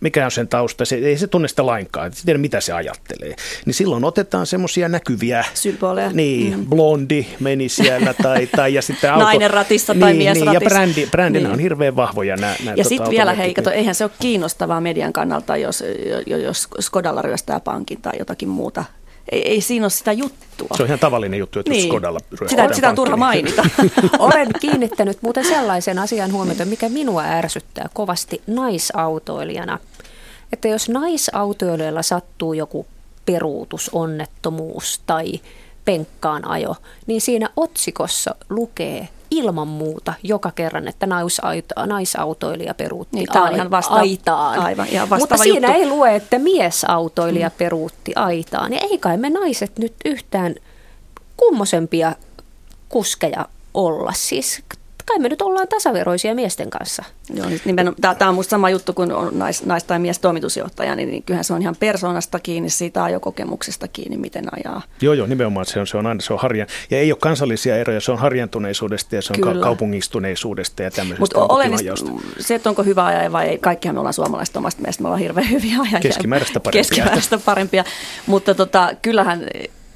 mikä on sen tausta, se, ei se tunne sitä lainkaan, ei tiedä mitä se ajattelee. Niin silloin otetaan semmoisia näkyviä, Symboleja. Niin, mm. blondi meni siellä tai, tai ja sitten auto. Nainen ratissa tai niin, mies niin, ratissa. Ja brändi, brändinä niin. on hirveän vahvoja nämä. nämä ja tota, sitten vielä hei, kato, eihän se ole kiinnostavaa median kannalta, jos, jos Skodalla ryöstää pankin tai jotakin muuta ei, ei siinä ole sitä juttua. Se on ihan tavallinen juttu, että niin. Skodalla sitä, sitä on turha mainita. Olen kiinnittänyt muuten sellaisen asian huomiota, mikä minua ärsyttää kovasti naisautoilijana. Että jos naisautoilijalla sattuu joku peruutusonnettomuus tai penkkaan ajo, niin siinä otsikossa lukee ilman muuta joka kerran, että naisauto, naisautoilija peruutti niin, tämä on ihan vasta- aitaan. Aivan, ihan Mutta siinä juttu. ei lue, että miesautoilija mm. peruutti aitaan. Ja ei kai me naiset nyt yhtään kummosempia kuskeja olla. Siis kai me nyt ollaan tasaveroisia miesten kanssa. Joo, niin tämä on minusta sama juttu kuin on nais, nais- tai mies toimitusjohtaja, niin, niin kyllähän se on ihan persoonasta kiinni, siitä ajokokemuksesta kiinni, miten ajaa. Joo, joo, nimenomaan se on, se on aina se on harjan, ja ei ole kansallisia eroja, se on harjantuneisuudesta ja se on Kyllä. kaupungistuneisuudesta ja tämmöisestä. Mutta olen se, että onko hyvä ajaja vai ei, kaikkihan me ollaan suomalaiset omasta mielestä, me ollaan hirveän hyviä ajajia. Keskimääräistä parempia. Keskimääräistä parempia, mutta tota, kyllähän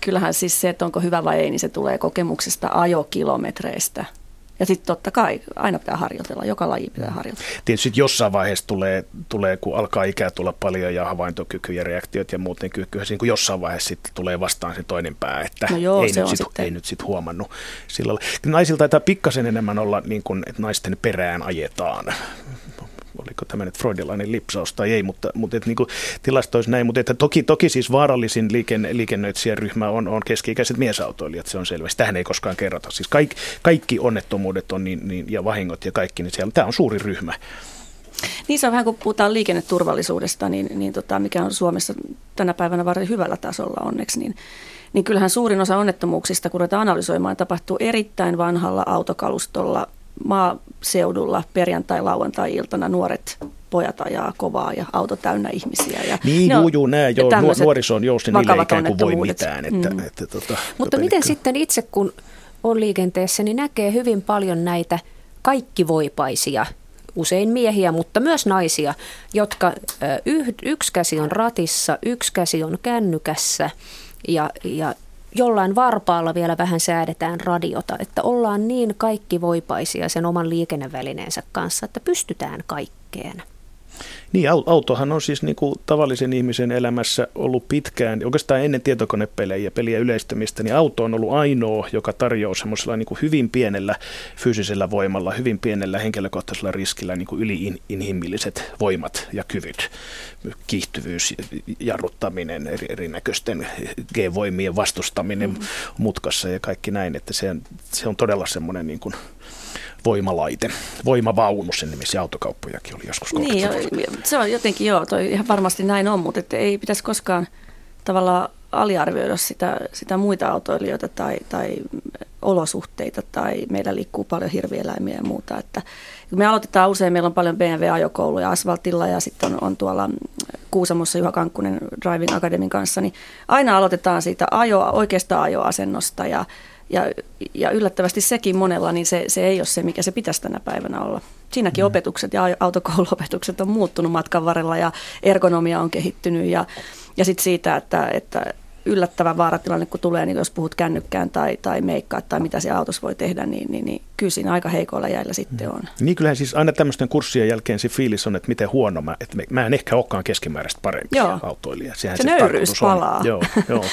kyllähän siis se, että onko hyvä vai ei, niin se tulee kokemuksesta ajokilometreistä. Ja sitten totta kai aina pitää harjoitella, joka laji pitää harjoitella. Tietysti jossain vaiheessa tulee, tulee, kun alkaa ikää tulla paljon ja havaintokyky ja reaktiot ja muut, niin kyllä niin jossain vaiheessa sitten tulee vastaan se toinen pää, että no joo, ei, nyt sit, sitten. ei nyt sitten huomannut sillä lailla. Naisilta taitaa pikkasen enemmän olla, niin kuin, että naisten perään ajetaan oliko tämä nyt freudilainen lipsaus tai ei, mutta, mutta et, niin kuin tilastoissa näin, mutta että toki, toki siis vaarallisin liiken, liikennöitsijäryhmä on, on keski-ikäiset miesautoilijat, se on selvä. Tähän ei koskaan kerrota. Siis kaikki, kaikki onnettomuudet on niin, niin, ja vahingot ja kaikki, niin siellä, tämä on suuri ryhmä. Niin se on vähän, kun puhutaan liikenneturvallisuudesta, niin, niin tota, mikä on Suomessa tänä päivänä varsin hyvällä tasolla onneksi, niin, niin kyllähän suurin osa onnettomuuksista, kun ruvetaan analysoimaan, tapahtuu erittäin vanhalla autokalustolla – maaseudulla perjantai-lauantai-iltana nuoret pojat ajaa kovaa ja auto täynnä ihmisiä. Ja niin, juu, juu, nää, joo, nuoriso on jousti, niille ikään kuin voi mitään. Että, mm. että, että, tota, Mutta tota, miten niin, sitten itse, kun on liikenteessä, niin näkee hyvin paljon näitä kaikkivoipaisia, usein miehiä, mutta myös naisia, jotka yksi käsi on ratissa, yksi käsi on kännykässä ja, ja jollain varpaalla vielä vähän säädetään radiota, että ollaan niin kaikkivoipaisia sen oman liikennevälineensä kanssa, että pystytään kaikkeen. Niin, autohan on siis niin kuin tavallisen ihmisen elämässä ollut pitkään, oikeastaan ennen tietokonepelejä ja peliä yleistymistä, niin auto on ollut ainoa, joka tarjoaa semmoisella niin kuin hyvin pienellä fyysisellä voimalla, hyvin pienellä henkilökohtaisella riskillä niin kuin yli-inhimilliset voimat ja kyvyt. Kiihtyvyys, jarruttaminen, eri, erinäköisten G-voimien vastustaminen mm-hmm. mutkassa ja kaikki näin, että se on, se on todella semmoinen niin kuin voimalaite, voimavaunu, sen nimisiä autokauppojakin oli joskus Niin, se on jotenkin joo, toi ihan varmasti näin on, mutta että ei pitäisi koskaan tavallaan aliarvioida sitä, sitä muita autoilijoita tai, tai olosuhteita tai meillä liikkuu paljon hirvieläimiä ja muuta. Että kun me aloitetaan usein, meillä on paljon BMW-ajokouluja asfaltilla ja sitten on, on tuolla Kuusamossa Juha Kankkunen Driving Academyn kanssa, niin aina aloitetaan siitä ajo, oikeasta ajoasennosta ja ja, ja yllättävästi sekin monella, niin se, se ei ole se, mikä se pitäisi tänä päivänä olla. Siinäkin mm. opetukset ja autokouluopetukset on muuttunut matkan varrella ja ergonomia on kehittynyt ja, ja sitten siitä, että, että yllättävä vaaratilanne, kun tulee, niin jos puhut kännykkään tai, tai meikkaa tai mitä se autossa voi tehdä, niin, niin, niin kyllä siinä aika heikoilla jäillä sitten mm. on. Niin kyllähän siis aina tämmöisten kurssien jälkeen se fiilis on, että miten huono mä, että mä en ehkä olekaan keskimääräistä parempi Joo. autoilija. Sehän se, se nöyryys palaa. Joo, joo.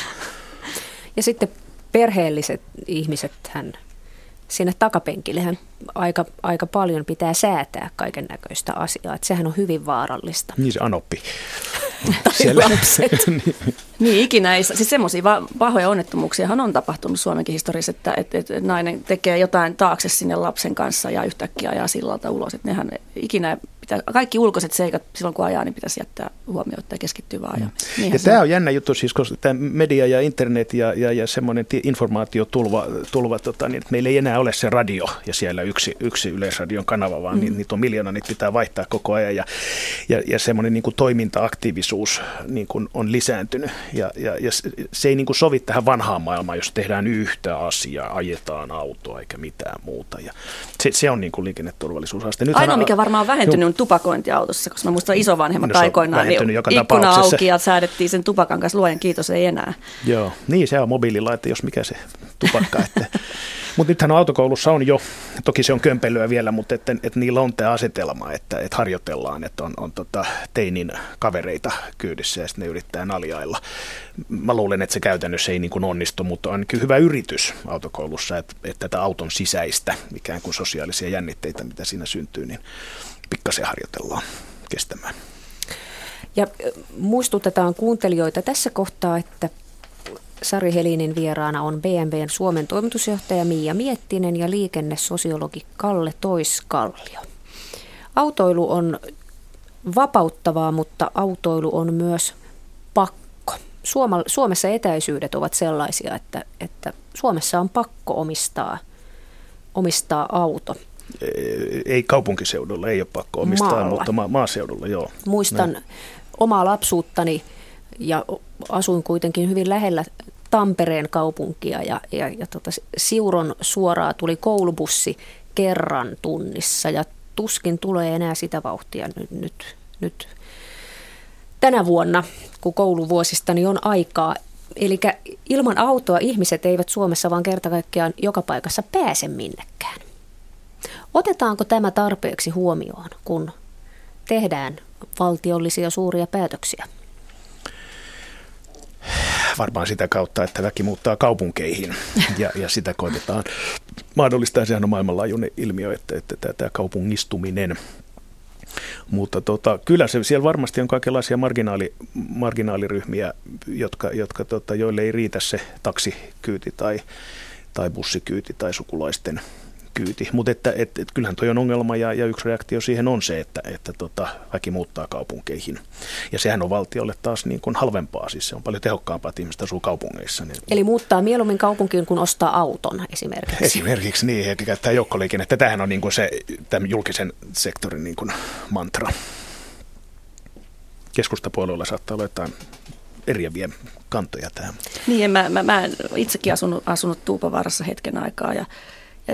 ja sitten perheelliset ihmiset hän sinne takapenkillehän aika, aika paljon pitää säätää kaiken näköistä asiaa. Että sehän on hyvin vaarallista. Niin se anoppi. tai lapset. niin. niin, ikinä ei, siis semmoisia pahoja onnettomuuksia on tapahtunut Suomenkin historiassa, että, että, että nainen tekee jotain taakse sinne lapsen kanssa ja yhtäkkiä ajaa sillalta ulos. Että nehän ikinä pitää, kaikki ulkoiset seikat silloin kun ajaa, niin pitäisi jättää huomioon ja keskittyä vaan ajamiseen. Mm. Ja tämä on jännä juttu, siis koska tämä media ja internet ja, ja, ja semmoinen informaatiotulva, tulva, tota, niin, että meillä ei enää ole se radio ja siellä yksi, yksi yleisradion kanava, vaan mm. niitä on miljoona, niitä pitää vaihtaa koko ajan ja, ja, ja semmoinen niin kuin toiminta-aktiivisuus niin kuin on lisääntynyt ja, ja, ja se ei niin kuin sovi tähän vanhaan maailmaan, jos tehdään yhtä asiaa, ajetaan autoa eikä mitään muuta ja se, se on niin kuin liikenneturvallisuusaste. Nyt Ainoa, mikä varmaan on vähentynyt, on tupakointi autossa, koska mä muistan isovanhemmat no, aikoinaan, niin ikkuna auki ja säädettiin sen tupakan kanssa, luojan kiitos, ei enää. Joo, niin se on mobiililaite, jos mikä se tupakka. että, mutta nythän autokoulussa on jo, toki se on kömpelyä vielä, mutta että, että niillä on tämä asetelma, että, että harjoitellaan, että on, on tota teinin kavereita kyydissä ja sitten ne yrittää naljailla. Mä luulen, että se käytännössä ei niin kuin onnistu, mutta on ainakin hyvä yritys autokoulussa, että, että tätä auton sisäistä, ikään kuin sosiaalisia jännitteitä, mitä siinä syntyy, niin pikkasen harjoitellaan kestämään. Ja muistutetaan kuuntelijoita tässä kohtaa, että Sari Helinin vieraana on BMWn Suomen toimitusjohtaja Miia Miettinen ja liikennesosiologi Kalle Toiskallio. Autoilu on vapauttavaa, mutta autoilu on myös pakko. Suomessa etäisyydet ovat sellaisia, että, että Suomessa on pakko omistaa, omistaa auto ei kaupunkiseudulla, ei ole pakko omistaa, Maalla. mutta ma- maaseudulla joo. Muistan Näin. omaa lapsuuttani ja asuin kuitenkin hyvin lähellä Tampereen kaupunkia ja, ja, ja tota, Siuron suoraa tuli koulubussi kerran tunnissa ja tuskin tulee enää sitä vauhtia nyt, nyt, nyt tänä vuonna, kun kouluvuosistani on aikaa. Eli ilman autoa ihmiset eivät Suomessa vaan kerta kaikkiaan joka paikassa pääse minnekään. Otetaanko tämä tarpeeksi huomioon, kun tehdään valtiollisia suuria päätöksiä? Varmaan sitä kautta, että väki muuttaa kaupunkeihin ja, ja sitä koitetaan mahdollistaa. Sehän on maailmanlaajuinen ilmiö, että, että tämä kaupungistuminen mutta tota, kyllä se, siellä varmasti on kaikenlaisia marginaali, marginaaliryhmiä, jotka, jotka, tota, joille ei riitä se taksikyyti tai, tai bussikyyti tai sukulaisten kyyti. Mutta että, et, et, kyllähän toi on ongelma ja, ja yksi reaktio siihen on se, että, että tota, väki muuttaa kaupunkeihin. Ja sehän on valtiolle taas niin kuin halvempaa, siis se on paljon tehokkaampaa, että ihmiset asuu kaupungeissa. Niin, Eli muuttaa mieluummin kaupunkiin kuin ostaa auton esimerkiksi. Esimerkiksi niin, että käyttää joukkoliikennettä. Tämähän on niin kuin se tämän julkisen sektorin niin kuin mantra. Keskustapuolueella saattaa olla jotain eriäviä kantoja tähän. Niin, mä, mä, mä itsekin asunut, asunut Tuupavarassa hetken aikaa ja,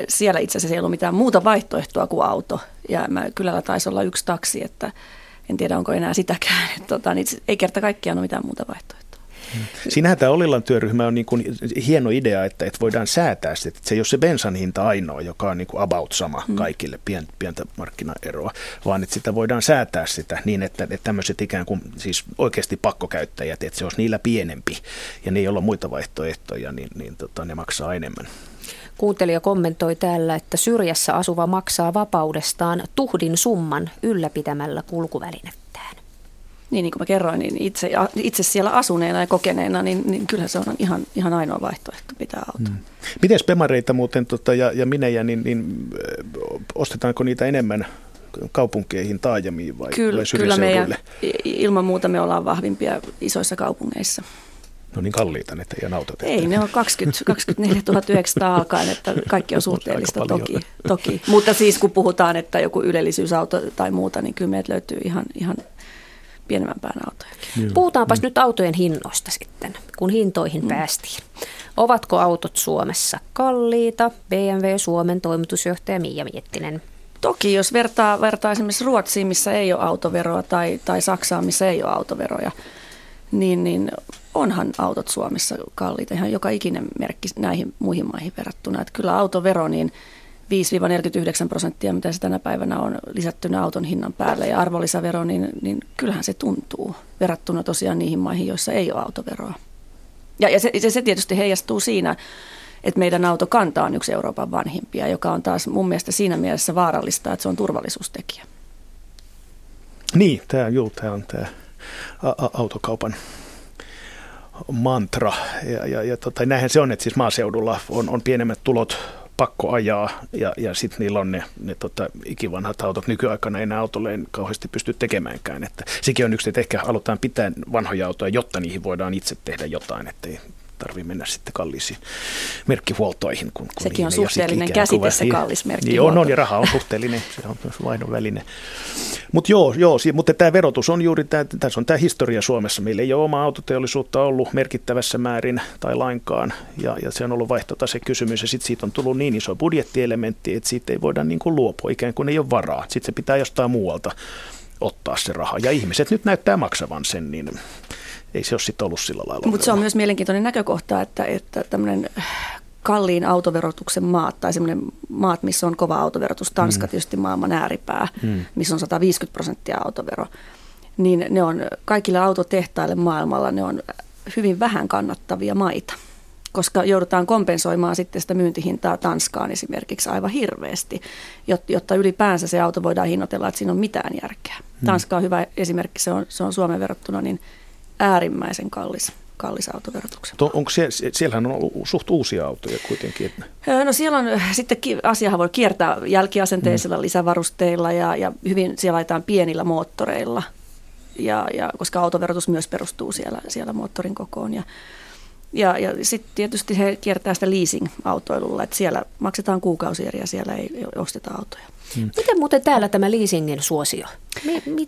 siellä itse asiassa ei ollut mitään muuta vaihtoehtoa kuin auto. Ja mä, kylällä taisi olla yksi taksi, että en tiedä onko enää sitäkään. Tota, niin ei kerta kaikkiaan ole mitään muuta vaihtoehtoa. Siinähän tämä Ollilan työryhmä on niin kuin hieno idea, että, että voidaan säätää sitä, että se ei ole se bensan hinta ainoa, joka on niin kuin about sama mm. kaikille pientä markkinaeroa, vaan että sitä voidaan säätää sitä niin, että, että tämmöiset ikään kuin siis oikeasti pakkokäyttäjät, että se olisi niillä pienempi ja ne ei ole muita vaihtoehtoja, niin, niin tota, ne maksaa enemmän. Kuuntelija kommentoi täällä, että syrjässä asuva maksaa vapaudestaan tuhdin summan ylläpitämällä kulkuvälinettä niin, niin kuin mä kerroin, niin itse, itse siellä asuneena ja kokeneena, niin, niin kyllä se on ihan, ihan ainoa vaihtoehto pitää auto. Hmm. Miten pemareita muuten tota, ja, ja minejä, niin, niin ostetaanko niitä enemmän kaupunkeihin, taajamiin vai, kyllä, vai Kyllä meidän, ilman muuta me ollaan vahvimpia isoissa kaupungeissa. No niin kalliita ne teidän autot. Ei, ne on 20, 24 900 alkaen, että kaikki on suhteellista toki, toki. Mutta siis kun puhutaan, että joku ylellisyysauto tai muuta, niin kyllä meiltä löytyy ihan, ihan pienemmän pään autoja. Puhutaanpas mm. nyt autojen hinnoista sitten, kun hintoihin mm. päästiin. Ovatko autot Suomessa kalliita? BMW Suomen toimitusjohtaja Miia Miettinen. Toki, jos vertaa, vertaa esimerkiksi Ruotsiin, missä ei ole autoveroa, tai, tai Saksaan, missä ei ole autoveroja, niin, niin onhan autot Suomessa kalliita. Ihan joka ikinen merkki näihin muihin maihin verrattuna. Että kyllä autovero, niin 5-49 prosenttia, mitä se tänä päivänä on lisättynä auton hinnan päälle ja arvonlisävero, niin, niin kyllähän se tuntuu verrattuna tosiaan niihin maihin, joissa ei ole autoveroa. Ja, ja se, se tietysti heijastuu siinä, että meidän autokanta on yksi Euroopan vanhimpia, joka on taas mun mielestä siinä mielessä vaarallista, että se on turvallisuustekijä. Niin, tämä, juu, tämä on tämä autokaupan mantra. Ja, ja, ja tota, näinhän se on, että siis maaseudulla on, on pienemmät tulot pakko ajaa ja, ja sitten niillä on ne, ne tota, ikivanhat autot. Nykyaikana ei enää autolle kauheasti pysty tekemäänkään. Että sekin on yksi, että ehkä halutaan pitää vanhoja autoja, jotta niihin voidaan itse tehdä jotain, ettei tarvitse mennä sitten kalliisiin merkkihuoltoihin. Kun, kun Sekin on suhteellinen käsite se kallis merkkihuolto. Niin on, on, ja raha on suhteellinen, se on myös vaihdon väline. Mutta joo, joo, mutta tämä verotus on juuri, tämä, tässä on tämä historia Suomessa. Meillä ei ole oma autoteollisuutta ollut merkittävässä määrin tai lainkaan, ja, ja se on ollut vaihtotase kysymys, ja sitten siitä on tullut niin iso budjettielementti, että siitä ei voida niin kuin luopua, ikään kuin ei ole varaa. Sitten se pitää jostain muualta ottaa se raha, ja ihmiset nyt näyttää maksavan sen, niin ei se ole sitten ollut sillä lailla. Mutta se on myös mielenkiintoinen näkökohta, että, että tämmöinen kalliin autoverotuksen maat tai semmoinen maat, missä on kova autoverotus, Tanska mm. tietysti maailman ääripää, mm. missä on 150 prosenttia autovero, niin ne on kaikille autotehtaille maailmalla, ne on hyvin vähän kannattavia maita koska joudutaan kompensoimaan sitten sitä myyntihintaa Tanskaan esimerkiksi aivan hirveästi, jotta ylipäänsä se auto voidaan hinnoitella, että siinä on mitään järkeä. Mm. Tanska on hyvä esimerkki, se on, se on Suomen verrattuna niin äärimmäisen kallis kallis autoverotuksen. To, onko siellä, siellähän on ollut suht uusia autoja kuitenkin? No siellä on, sitten asiahan voi kiertää jälkiasenteisilla mm. lisävarusteilla ja, ja hyvin siellä laitetaan pienillä moottoreilla, ja, ja, koska autoverotus myös perustuu siellä, siellä moottorin kokoon. Ja, ja, ja sitten tietysti he kiertää sitä leasing-autoilulla, että siellä maksetaan kuukausieriä, siellä ei osteta autoja. Hmm. Miten muuten täällä tämä leasingin suosio?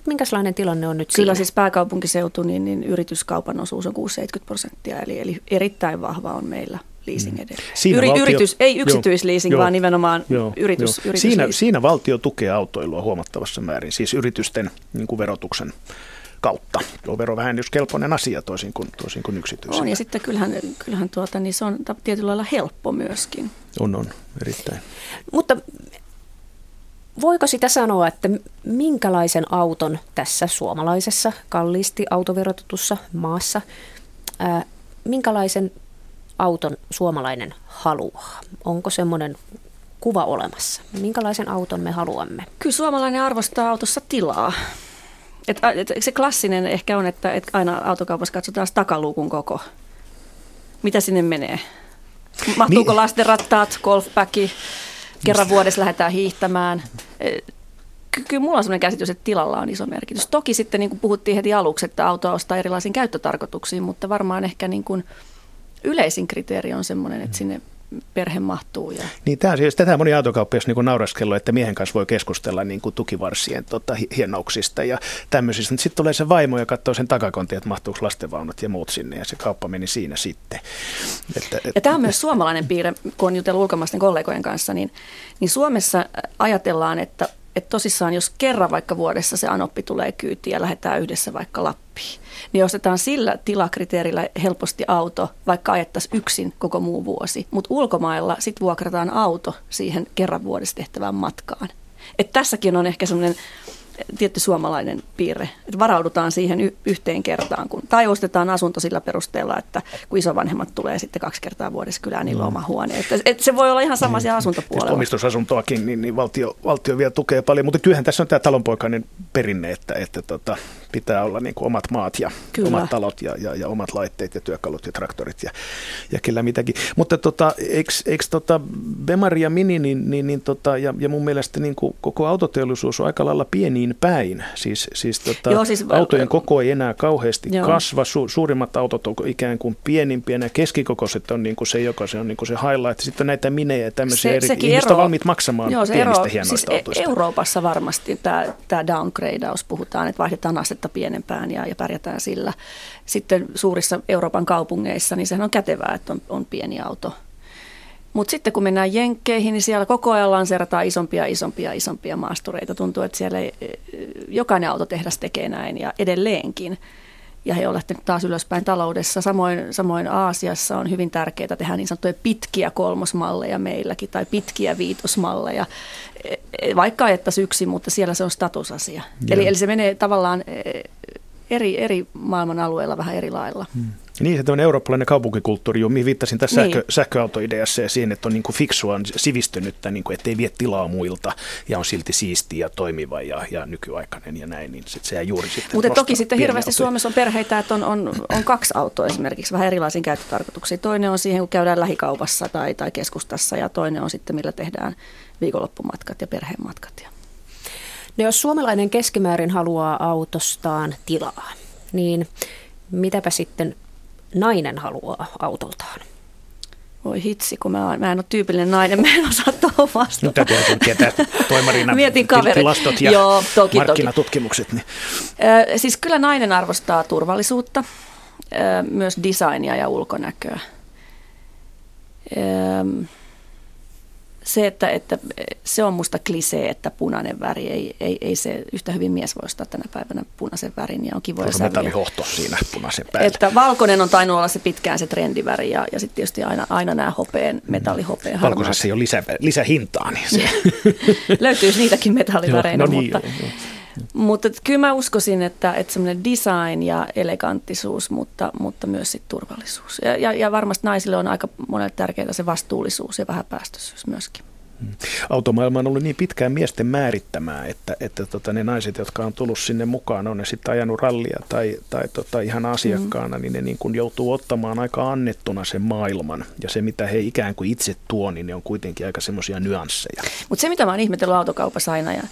Minkälainen tilanne on nyt Kyllä siinä? siis pääkaupunkiseutu, niin, niin yrityskaupan osuus on 6-70 prosenttia, eli, eli erittäin vahva on meillä leasing hmm. edelleen. Siinä Yri, valtio, yritys, ei yksityisleasing, joo, vaan nimenomaan joo, yritys, joo. yritys siinä, siinä valtio tukee autoilua huomattavassa määrin, siis yritysten niin kuin verotuksen kautta. Tuo verovähennyskelpoinen asia toisin kuin, toisin kuin yksityisellä. On ja sitten kyllähän, kyllähän tuota, niin se on tietyllä lailla helppo myöskin. On, on, erittäin. Mutta voiko sitä sanoa, että minkälaisen auton tässä suomalaisessa kalliisti autoverotetussa maassa, ää, minkälaisen auton suomalainen haluaa? Onko semmoinen kuva olemassa? Minkälaisen auton me haluamme? Kyllä suomalainen arvostaa autossa tilaa. Et, et, se klassinen ehkä on, että et aina autokaupassa katsotaan takaluukun koko. Mitä sinne menee? Mahtuuko niin. lastenrattaat, golfpäki, kerran vuodessa lähdetään hiihtämään. E, kyllä mulla on sellainen käsitys, että tilalla on iso merkitys. Toki sitten niin kuin puhuttiin heti aluksi, että auto ostaa erilaisiin käyttötarkoituksiin, mutta varmaan ehkä niin kuin yleisin kriteeri on sellainen, että sinne perhe mahtuu. Ja... Niin, tämä, siis, tätä moni autokauppias niin nauraskellut, että miehen kanssa voi keskustella niin kuin tukivarsien tota, hienouksista ja tämmöisistä. Sitten tulee se vaimo ja katsoo sen takakontin, että mahtuuko lastenvaunut ja muut sinne ja se kauppa meni siinä sitten. Että, et... Ja tämä on myös suomalainen piirre, kun on jutellut ulkomaisten kollegojen kanssa, niin, niin Suomessa ajatellaan, että että tosissaan jos kerran vaikka vuodessa se anoppi tulee kyytiin ja lähdetään yhdessä vaikka Lappiin, niin ostetaan sillä tilakriteerillä helposti auto, vaikka ajettaisiin yksin koko muu vuosi. Mutta ulkomailla sitten vuokrataan auto siihen kerran vuodessa tehtävään matkaan. Et tässäkin on ehkä semmoinen tietty suomalainen piirre, että varaudutaan siihen y- yhteen kertaan, kun, tai ostetaan asunto sillä perusteella, että kun isovanhemmat tulee sitten kaksi kertaa vuodessa kylään, niillä on oma huone. Että, että se voi olla ihan sama siellä asuntopuolella. Omistusasuntoakin, niin, niin valtio, valtio vielä tukee paljon, mutta kyllähän tässä on tämä talonpoikainen perinne, että, että tota, pitää olla niin kuin omat maat ja Kyllä. omat talot ja, ja, ja omat laitteet ja työkalut ja traktorit ja, ja kyllä mitäkin. Mutta tota, eikö, eikö tota Bemari ja Mini niin, niin, niin tota, ja, ja mun mielestä niin kuin koko autoteollisuus on aika lailla pieniin päin. Siis, siis, tota, Joo, siis autojen koko ei enää kauheasti Joo. kasva. Su, suurimmat autot on ikään kuin pienimpiä ja keskikokoiset on niin kuin se, joka se on niin kuin se highlight. Sitten on näitä minejä ja tämmöisiä se, eri, ihmistä ero, valmiit maksamaan Joo, se pienistä ero, hienoista siis e- autoista. Euroopassa varmasti tämä, tämä downgradeaus puhutaan, että vaihdetaan astetta astetta pienempään ja, ja pärjätään sillä. Sitten suurissa Euroopan kaupungeissa, niin sehän on kätevää, että on, on pieni auto. Mutta sitten kun mennään Jenkkeihin, niin siellä koko ajan lanseerataan isompia, isompia, isompia maastureita. Tuntuu, että siellä ei, jokainen autotehdas tekee näin ja edelleenkin. Ja he ovat lähteneet taas ylöspäin taloudessa. Samoin, samoin Aasiassa on hyvin tärkeää tehdä niin sanottuja pitkiä kolmosmalleja meilläkin tai pitkiä viitosmalleja. E, e, vaikka että syksy, mutta siellä se on statusasia. Eli, eli se menee tavallaan e, eri, eri maailman alueilla vähän eri lailla. Hmm. Niin, se tämmöinen eurooppalainen kaupunkikulttuuri, mihin viittasin tässä niin. sähkö, sähköautoideassa ja siihen, että on niin kuin fiksua, on sivistynyttä, niin kuin, ettei vie tilaa muilta ja on silti siisti ja toimiva ja, ja nykyaikainen ja näin, niin sit se juuri sitten Mutta toki sitten hirveästi autoja. Suomessa on perheitä, että on, on, on kaksi autoa esimerkiksi, vähän erilaisiin käyttötarkoituksiin. Toinen on siihen, kun käydään lähikaupassa tai, tai keskustassa ja toinen on sitten, millä tehdään viikonloppumatkat ja perheenmatkat. Ja. No jos suomalainen keskimäärin haluaa autostaan tilaa, niin mitäpä sitten nainen haluaa autoltaan? Voi hitsi, kun mä, mä en ole tyypillinen nainen, mä en osaa tuohon vastata. Nyt täytyy tietää toimarina Mietin tilastot ja Joo, toki, markkinatutkimukset. Niin. Ö, siis kyllä nainen arvostaa turvallisuutta, ö, myös designia ja ulkonäköä. Ö, se, että, että se on musta klisee, että punainen väri, ei, ei, ei se yhtä hyvin mies voi ostaa tänä päivänä punaisen värin ja on kivoja sävyjä. metallihohto siinä punaisen päällä. Että valkoinen on tainnut olla se pitkään se trendiväri ja, ja sitten tietysti aina, aina nämä hopeen, metallihopeen. Valkoisessa ei ole lisä, lisähintaa. Niin se. Löytyisi niitäkin metalliväreinä, no niin, mutta, joo, joo. Mutta kyllä mä uskoisin, että, että semmoinen design ja eleganttisuus, mutta, mutta myös sit turvallisuus. Ja, ja, ja varmasti naisille on aika monelle tärkeää se vastuullisuus ja vähäpäästöisyys myöskin. Hmm. Automaailma on ollut niin pitkään miesten määrittämää, että, että tota, ne naiset, jotka on tullut sinne mukaan, on ne sitten ajanut rallia tai, tai tota, ihan asiakkaana, mm. niin ne niin kun joutuu ottamaan aika annettuna sen maailman. Ja se, mitä he ikään kuin itse tuo, niin ne on kuitenkin aika semmoisia nyansseja. Mutta se, mitä mä oon ihmetellyt autokaupassa aina, ja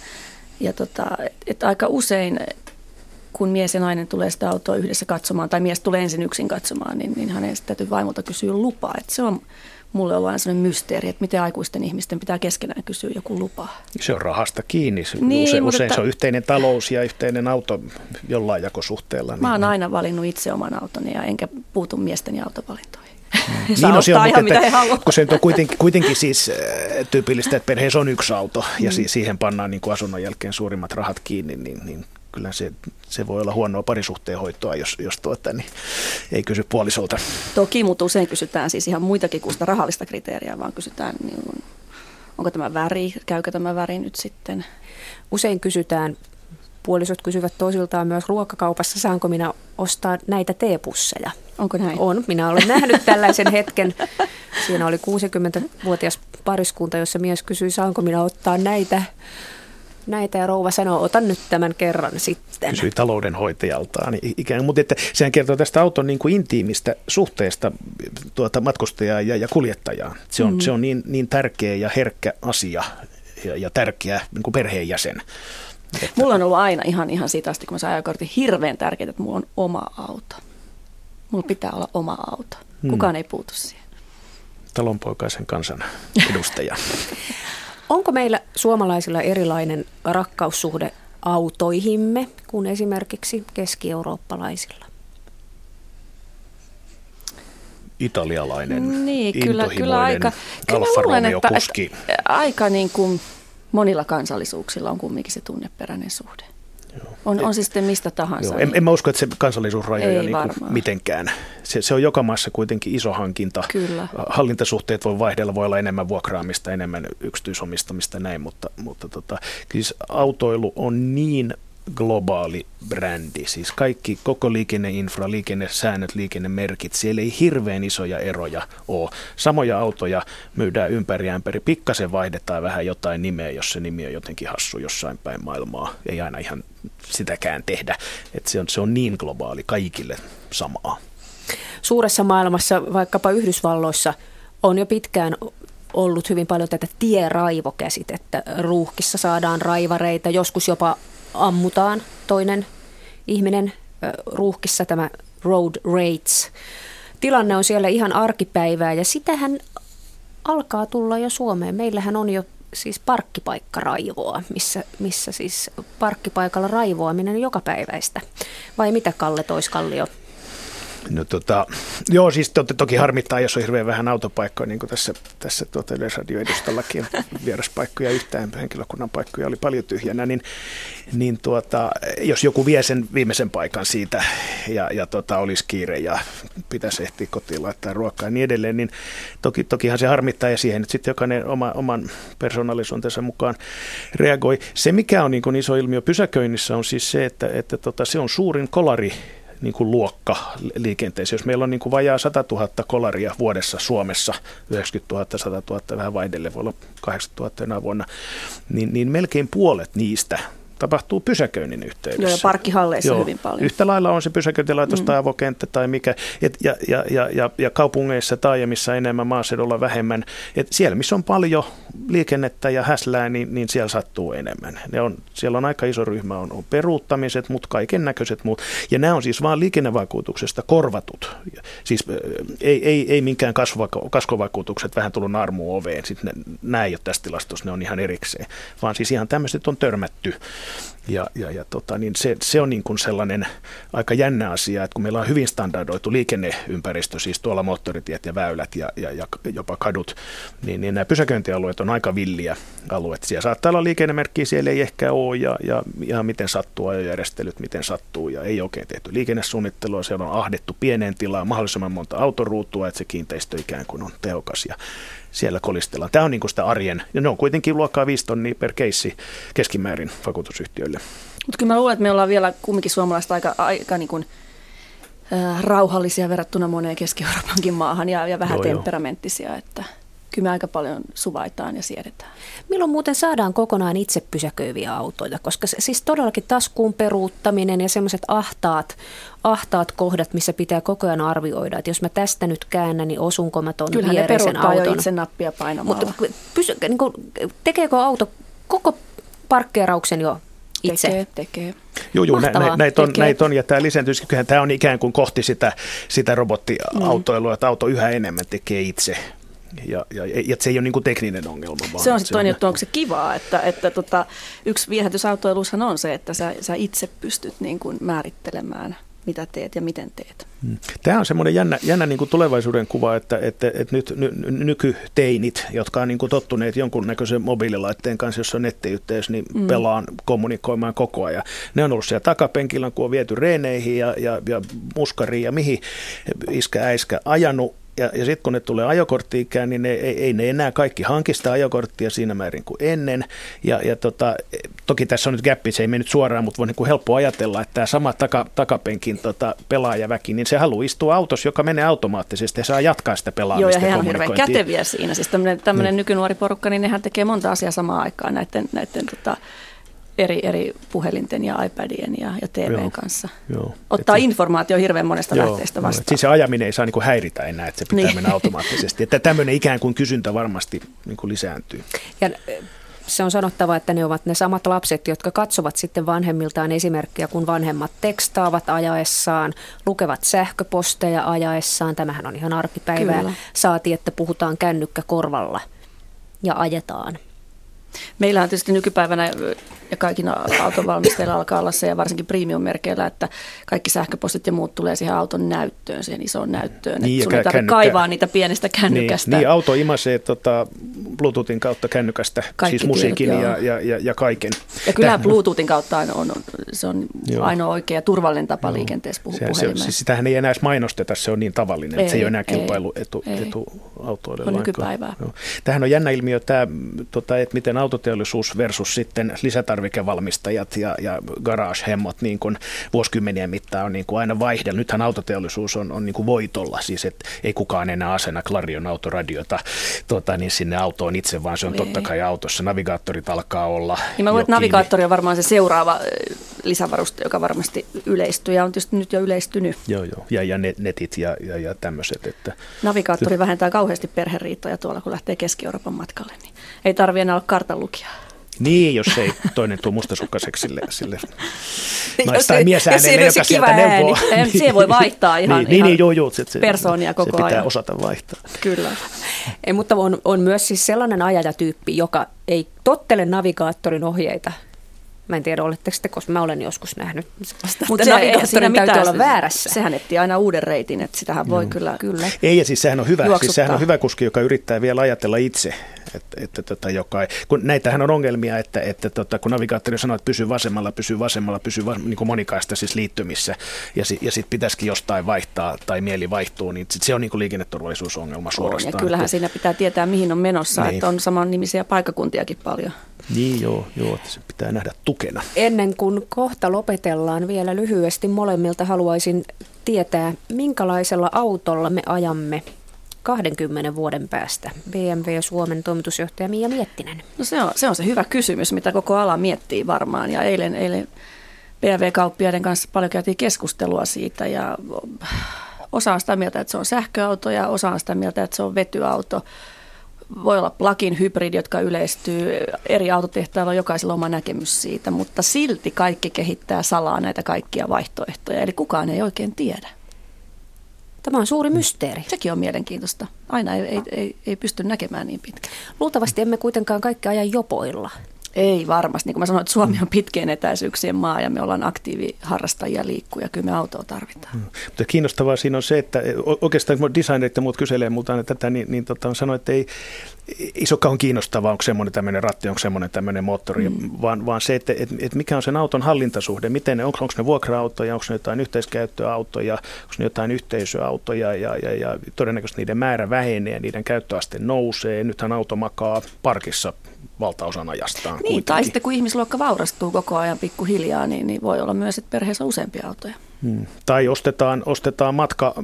ja tota, että aika usein kun mies ja nainen tulee sitä autoa yhdessä katsomaan, tai mies tulee ensin yksin katsomaan, niin, niin hänen täytyy vaimolta kysyä lupaa. Että se on mulle ollut aina sellainen mysteeri, että miten aikuisten ihmisten pitää keskenään kysyä joku lupa. Se on rahasta kiinni. Niin, usein, usein että, se on yhteinen talous ja yhteinen auto jollain jakosuhteella. Niin, mä oon aina valinnut itse oman autoni ja enkä puutu miesten ja autovalintoihin. Mm. Saa niin, no, se on, ihan mitä he haluavat. Kun se on kuitenkin, kuitenkin siis tyypillistä, että perheessä on yksi auto ja mm. siihen pannaan niin kuin asunnon jälkeen suurimmat rahat kiinni, niin, niin kyllä se, se voi olla huonoa parisuhteen hoitoa, jos, jos tuota, niin ei kysy puolisolta. Toki, mutta usein kysytään siis ihan muitakin kuin sitä rahallista kriteeriä, vaan kysytään, niin, onko tämä väri, käykö tämä väri nyt sitten. Usein kysytään puolisot kysyvät toisiltaan myös ruokakaupassa, saanko minä ostaa näitä teepusseja. Onko näin? On. Minä olen nähnyt tällaisen hetken. Siinä oli 60-vuotias pariskunta, jossa mies kysyi, saanko minä ottaa näitä näitä ja rouva sanoo, otan nyt tämän kerran sitten. Kysyi taloudenhoitajaltaan ikään mutta että sehän kertoo tästä auton niin kuin intiimistä suhteesta tuota matkustajaa ja, ja kuljettajaa. Se on, mm. se on niin, niin tärkeä ja herkkä asia ja, ja tärkeä niin kuin perheenjäsen. Että... Mulla on ollut aina ihan, ihan siitä asti, kun mä sain ajokortin, hirveän tärkeää, että mulla on oma auto. Mulla pitää olla oma auto. Hmm. Kukaan hmm. ei puutu siihen. talonpoikaisen kansan edustaja. Onko meillä suomalaisilla erilainen rakkaussuhde autoihimme kuin esimerkiksi keski-eurooppalaisilla? Italialainen, niin, kyllä, kyllä aika, kyllä luulen, että, että aika niin kuin monilla kansallisuuksilla on kumminkin se tunneperäinen suhde. On, on siis sitten mistä tahansa. Joo. En, en mä usko, että se kansallisuusrajoja niin kuin mitenkään. Se, se on joka maassa kuitenkin iso hankinta. Kyllä. Hallintasuhteet voi vaihdella, voi olla enemmän vuokraamista, enemmän yksityisomistamista näin, mutta, mutta tota, siis autoilu on niin globaali brändi. Siis kaikki, koko liikenneinfra, liikennesäännöt, liikennemerkit, siellä ei hirveän isoja eroja ole. Samoja autoja myydään ympäri ämpäri. Pikkasen vaihdetaan vähän jotain nimeä, jos se nimi on jotenkin hassu jossain päin maailmaa. Ei aina ihan sitäkään tehdä. Et se, on, se on niin globaali, kaikille samaa. Suuressa maailmassa, vaikkapa Yhdysvalloissa, on jo pitkään ollut hyvin paljon tätä tieraivokäsitettä. Ruuhkissa saadaan raivareita, joskus jopa ammutaan toinen ihminen ruuhkissa, tämä road rates. Tilanne on siellä ihan arkipäivää ja sitähän alkaa tulla jo Suomeen. Meillähän on jo siis parkkipaikkaraivoa, missä, missä siis parkkipaikalla raivoaminen on joka päiväistä. Vai mitä Kalle Toiskallio? No tota, joo, siis to, toki harmittaa, jos on hirveän vähän autopaikkoja, niin kuin tässä, tässä tuota Yleisradioedustallakin vieraspaikkoja yhtään, henkilökunnan paikkoja oli paljon tyhjänä, niin, niin tuota, jos joku vie sen viimeisen paikan siitä ja, ja tota, olisi kiire ja pitäisi ehtiä kotiin laittaa ruokaa ja niin edelleen, niin toki, tokihan se harmittaa ja siihen nyt sitten jokainen oma, oman persoonallisuutensa mukaan reagoi. Se, mikä on niin kuin iso ilmiö pysäköinnissä, on siis se, että, että tota, se on suurin kolari niin kuin luokka liikenteessä. Jos meillä on niin kuin vajaa 100 000 kolaria vuodessa Suomessa, 90 000, 100 000, vähän vaihdelle, voi olla 80 000 enää vuonna, niin, niin melkein puolet niistä tapahtuu pysäköinnin yhteydessä. Joo, ja parkkihalleissa Joo, hyvin paljon. Yhtä lailla on se pysäköintilaitos mm. tai avokenttä tai mikä, et, ja, ja, ja, ja, ja kaupungeissa, taajamissa enemmän, maaseudulla vähemmän. Et siellä, missä on paljon liikennettä ja häslää, niin, niin siellä sattuu enemmän. Ne on, siellä on aika iso ryhmä, on, on peruuttamiset, mutta kaiken näköiset muut. Ja nämä on siis vain liikennevakuutuksesta korvatut. Siis ei, ei, ei minkään kasvovakuutukset vähän tullut narmu oveen. Sitten nämä ei ole tässä tilastossa, ne on ihan erikseen. Vaan siis ihan tämmöiset on törmätty ja, ja, ja tota, niin se, se on niin kuin sellainen aika jännä asia, että kun meillä on hyvin standardoitu liikenneympäristö, siis tuolla moottoritiet ja väylät ja, ja, ja jopa kadut, niin, niin nämä pysäköintialueet on aika villiä alueet. Siellä saattaa olla liikennemerkkiä, siellä ei ehkä ole ja, ja ihan miten sattuu, ajojärjestelyt miten sattuu ja ei oikein tehty liikennesuunnittelua, siellä on ahdettu pieneen tilaan mahdollisimman monta autoruutua, että se kiinteistö ikään kuin on tehokas ja siellä kolistellaan. Tämä on niin kuin sitä arjen, ja ne on kuitenkin luokkaa 5 tonnia per keissi keskimäärin vakuutusyhtiöille. Mutta kyllä mä luulen, että me ollaan vielä kumminkin suomalaista aika, aika niin kuin, äh, rauhallisia verrattuna moneen Keski-Euroopankin maahan ja, ja vähän joo, temperamenttisia, että kyllä me aika paljon suvaitaan ja siedetään. Milloin muuten saadaan kokonaan itse pysäköiviä autoja? Koska se, siis todellakin taskuun peruuttaminen ja semmoiset ahtaat, ahtaat kohdat, missä pitää koko ajan arvioida, että jos mä tästä nyt käännän, niin osunko mä tuon viereisen auton. itse nappia painamalla. Mutta pysy, niin kuin, tekeekö auto koko parkkeerauksen jo itse? Tekee, tekee. Joo, joo nä, nä, näitä, on, näitä on, ja tämä lisääntyisi, tämä on ikään kuin kohti sitä, sitä robottiautoilua, mm. että auto yhä enemmän tekee itse ja, ja, ja se ei ole niin kuin tekninen ongelma. Vaan se on sitten toinen juttu, onko se kivaa, että, että tota, yksi viehätysautoilussahan on se, että sä, sä itse pystyt niin kuin määrittelemään mitä teet ja miten teet. Hmm. Tämä on semmoinen jännä, jännä niin kuin tulevaisuuden kuva, että, että, että nyt ny, nykyteinit, jotka on niin kuin tottuneet jonkunnäköisen mobiililaitteen kanssa, jossa on nettiyhteys, niin mm. pelaan kommunikoimaan koko ajan. Ne on ollut siellä takapenkillä, kun on viety reeneihin ja, ja, ja muskariin ja mihin iskä äiskä ajanut ja, ja sitten kun ne tulee ajokortti-ikään, niin ne, ei, ei ne enää kaikki hankista ajokorttia siinä määrin kuin ennen. Ja, ja tota, toki tässä on nyt gappi, se ei mennyt suoraan, mutta voi niin kuin helppo ajatella, että tämä sama taka, takapenkin tota, pelaajaväki, niin se haluaa istua autossa, joka menee automaattisesti ja saa jatkaa sitä pelaamista. Joo, ja he on hirveän käteviä siinä. Siis tämmöinen, tämmöinen mm. nykynuori porukka, niin nehän tekee monta asiaa samaan aikaan näiden, näiden tota, eri, eri puhelinten ja iPadien ja, ja TVn joo, kanssa. Joo. Ottaa et informaatio hirveän monesta joo, lähteestä vastaan. Joo, siis se ajaminen ei saa niin kuin häiritä enää, että se pitää niin. mennä automaattisesti. Että tämmöinen ikään kuin kysyntä varmasti niin kuin lisääntyy. Ja se on sanottava, että ne ovat ne samat lapset, jotka katsovat sitten vanhemmiltaan esimerkkiä, kun vanhemmat tekstaavat ajaessaan, lukevat sähköposteja ajaessaan. Tämähän on ihan arkipäivää. Kyllä. Saati, että puhutaan kännykkä korvalla ja ajetaan. Meillä on tietysti nykypäivänä ja kaikilla autonvalmistajilla alkaa olla se ja varsinkin premium-merkeillä, että kaikki sähköpostit ja muut tulee siihen auton näyttöön, siihen isoon näyttöön. Niin, että sun ei tarvitse kaivaa niitä pienestä kännykästä. Niin, niin auto imasee tota, Bluetoothin kautta kännykästä, kaikki siis musiikin tiedot, ja, ja, ja, ja, kaiken. Ja kyllä Bluetoothin kautta on, on, se on joo. ainoa oikea turvallinen tapa joo. liikenteessä puhua se, se, siis sitähän ei enää mainosteta, se on niin tavallinen, ei, että se ei ole enää kilpailuetu autoille. On nykypäivää. Tähän on jännä ilmiö tämä, tota, että miten autoteollisuus versus sitten lisätarvikevalmistajat ja, ja garage-hemmot niin kuin vuosikymmenien mittaan on niin kuin aina vaihdellut. Nythän autoteollisuus on, on niin kuin voitolla, siis että ei kukaan enää asenna Clarion autoradiota tota, niin sinne autoon itse, vaan se on ei. totta kai autossa. Navigaattorit alkaa olla. Niin mä voin, että navigaattori on varmaan se seuraava lisävaruste, joka varmasti yleistyy ja on tietysti nyt jo yleistynyt. Joo, joo. Ja, ja netit ja, ja, ja tämmöiset. Että... Navigaattori vähentää kauheasti perheriitoja tuolla, kun lähtee Keski-Euroopan matkalle, niin ei tarvitse enää olla kartanlukijaa. Niin, jos ei toinen tule mustasukkaiseksi sille, sille nais- tai miesäänelle, joka sieltä neuvoo. Niin, siihen voi vaihtaa ihan, niin, ihan niin, joo, joo, se, persoonia koko se pitää ajan. osata vaihtaa. Kyllä. Ei, mutta on, on myös siis sellainen ajajatyyppi, joka ei tottele navigaattorin ohjeita. Mä en tiedä, oletteko te, koska mä olen joskus nähnyt. Mutta navigaattorin täytyy olla väärässä. Sehän etsii aina uuden reitin, että sitähän voi mm. kyllä, kyllä Ei, ja siis sehän on hyvä. Siis sehän on hyvä kuski, joka yrittää vielä ajatella itse että, että tota, joka ei, kun näitähän on ongelmia, että, että tota, kun navigaattori sanoo, että pysyy vasemmalla, pysyy vasemmalla, pysyy vas, niin kuin monikaista siis liittymissä, ja, si, ja sitten pitäisikin jostain vaihtaa tai mieli vaihtuu, niin sit se on niin kuin liikenneturvallisuusongelma suorastaan. On, ja kyllähän että, siinä pitää tietää, mihin on menossa, niin. että on saman nimisiä paikakuntiakin paljon. Niin joo, joo, että se pitää nähdä tukena. Ennen kuin kohta lopetellaan vielä lyhyesti molemmilta haluaisin tietää, minkälaisella autolla me ajamme 20 vuoden päästä? BMW Suomen toimitusjohtaja Mia Miettinen. No se on, se on se hyvä kysymys, mitä koko ala miettii varmaan. Ja eilen, eilen BMW-kauppiaiden kanssa paljon käytiin keskustelua siitä ja osa on sitä mieltä, että se on sähköauto ja osa on sitä mieltä, että se on vetyauto. Voi olla plug-in hybridi, jotka yleistyy. Eri autotehtailla on jokaisella oma näkemys siitä, mutta silti kaikki kehittää salaa näitä kaikkia vaihtoehtoja. Eli kukaan ei oikein tiedä. Tämä on suuri mysteeri. Sekin on mielenkiintoista. Aina ei, ei, ei, ei pysty näkemään niin pitkään. Luultavasti emme kuitenkaan kaikki ajan jopoilla. Ei varmasti. Niin kuin mä sanoin, että Suomi on pitkien etäisyyksien maa ja me ollaan aktiiviharrastajia liikkuja. Kyllä me autoa tarvitaan. Hmm. Mutta kiinnostavaa siinä on se, että oikeastaan kun designerit ja muut kyselee multa tätä, niin, niin tota, sanoin, että ei, ei se kauan kiinnostavaa, onko semmoinen tämmöinen ratti, onko semmoinen tämmöinen moottori, mm. vaan, vaan se, että et, et mikä on sen auton hallintasuhde, miten ne, onko, onko ne vuokra-autoja, onko ne jotain yhteiskäyttöautoja, onko ne jotain yhteisöautoja ja, ja, ja todennäköisesti niiden määrä vähenee ja niiden käyttöaste nousee. Nythän auto makaa parkissa valtaosan ajastaan. Niin, kuitenkin. tai sitten kun ihmisluokka vaurastuu koko ajan pikkuhiljaa, niin, niin voi olla myös, että perheessä on useampia autoja. Hmm. Tai ostetaan, ostetaan matka,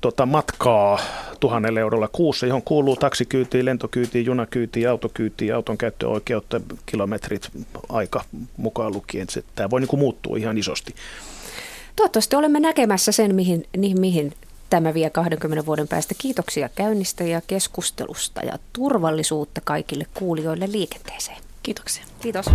tota, matkaa tuhannella eurolla kuussa, johon kuuluu taksikyytiin, lentokyytiin, junakyytiin, autokyytiin, auton käyttöoikeutta, kilometrit, aika mukaan lukien. Se, tämä voi niin kuin muuttua ihan isosti. Toivottavasti olemme näkemässä sen, mihin, niin, mihin tämä vie 20 vuoden päästä. Kiitoksia käynnistä ja keskustelusta ja turvallisuutta kaikille kuulijoille liikenteeseen. Kiitoksia. Kiitos.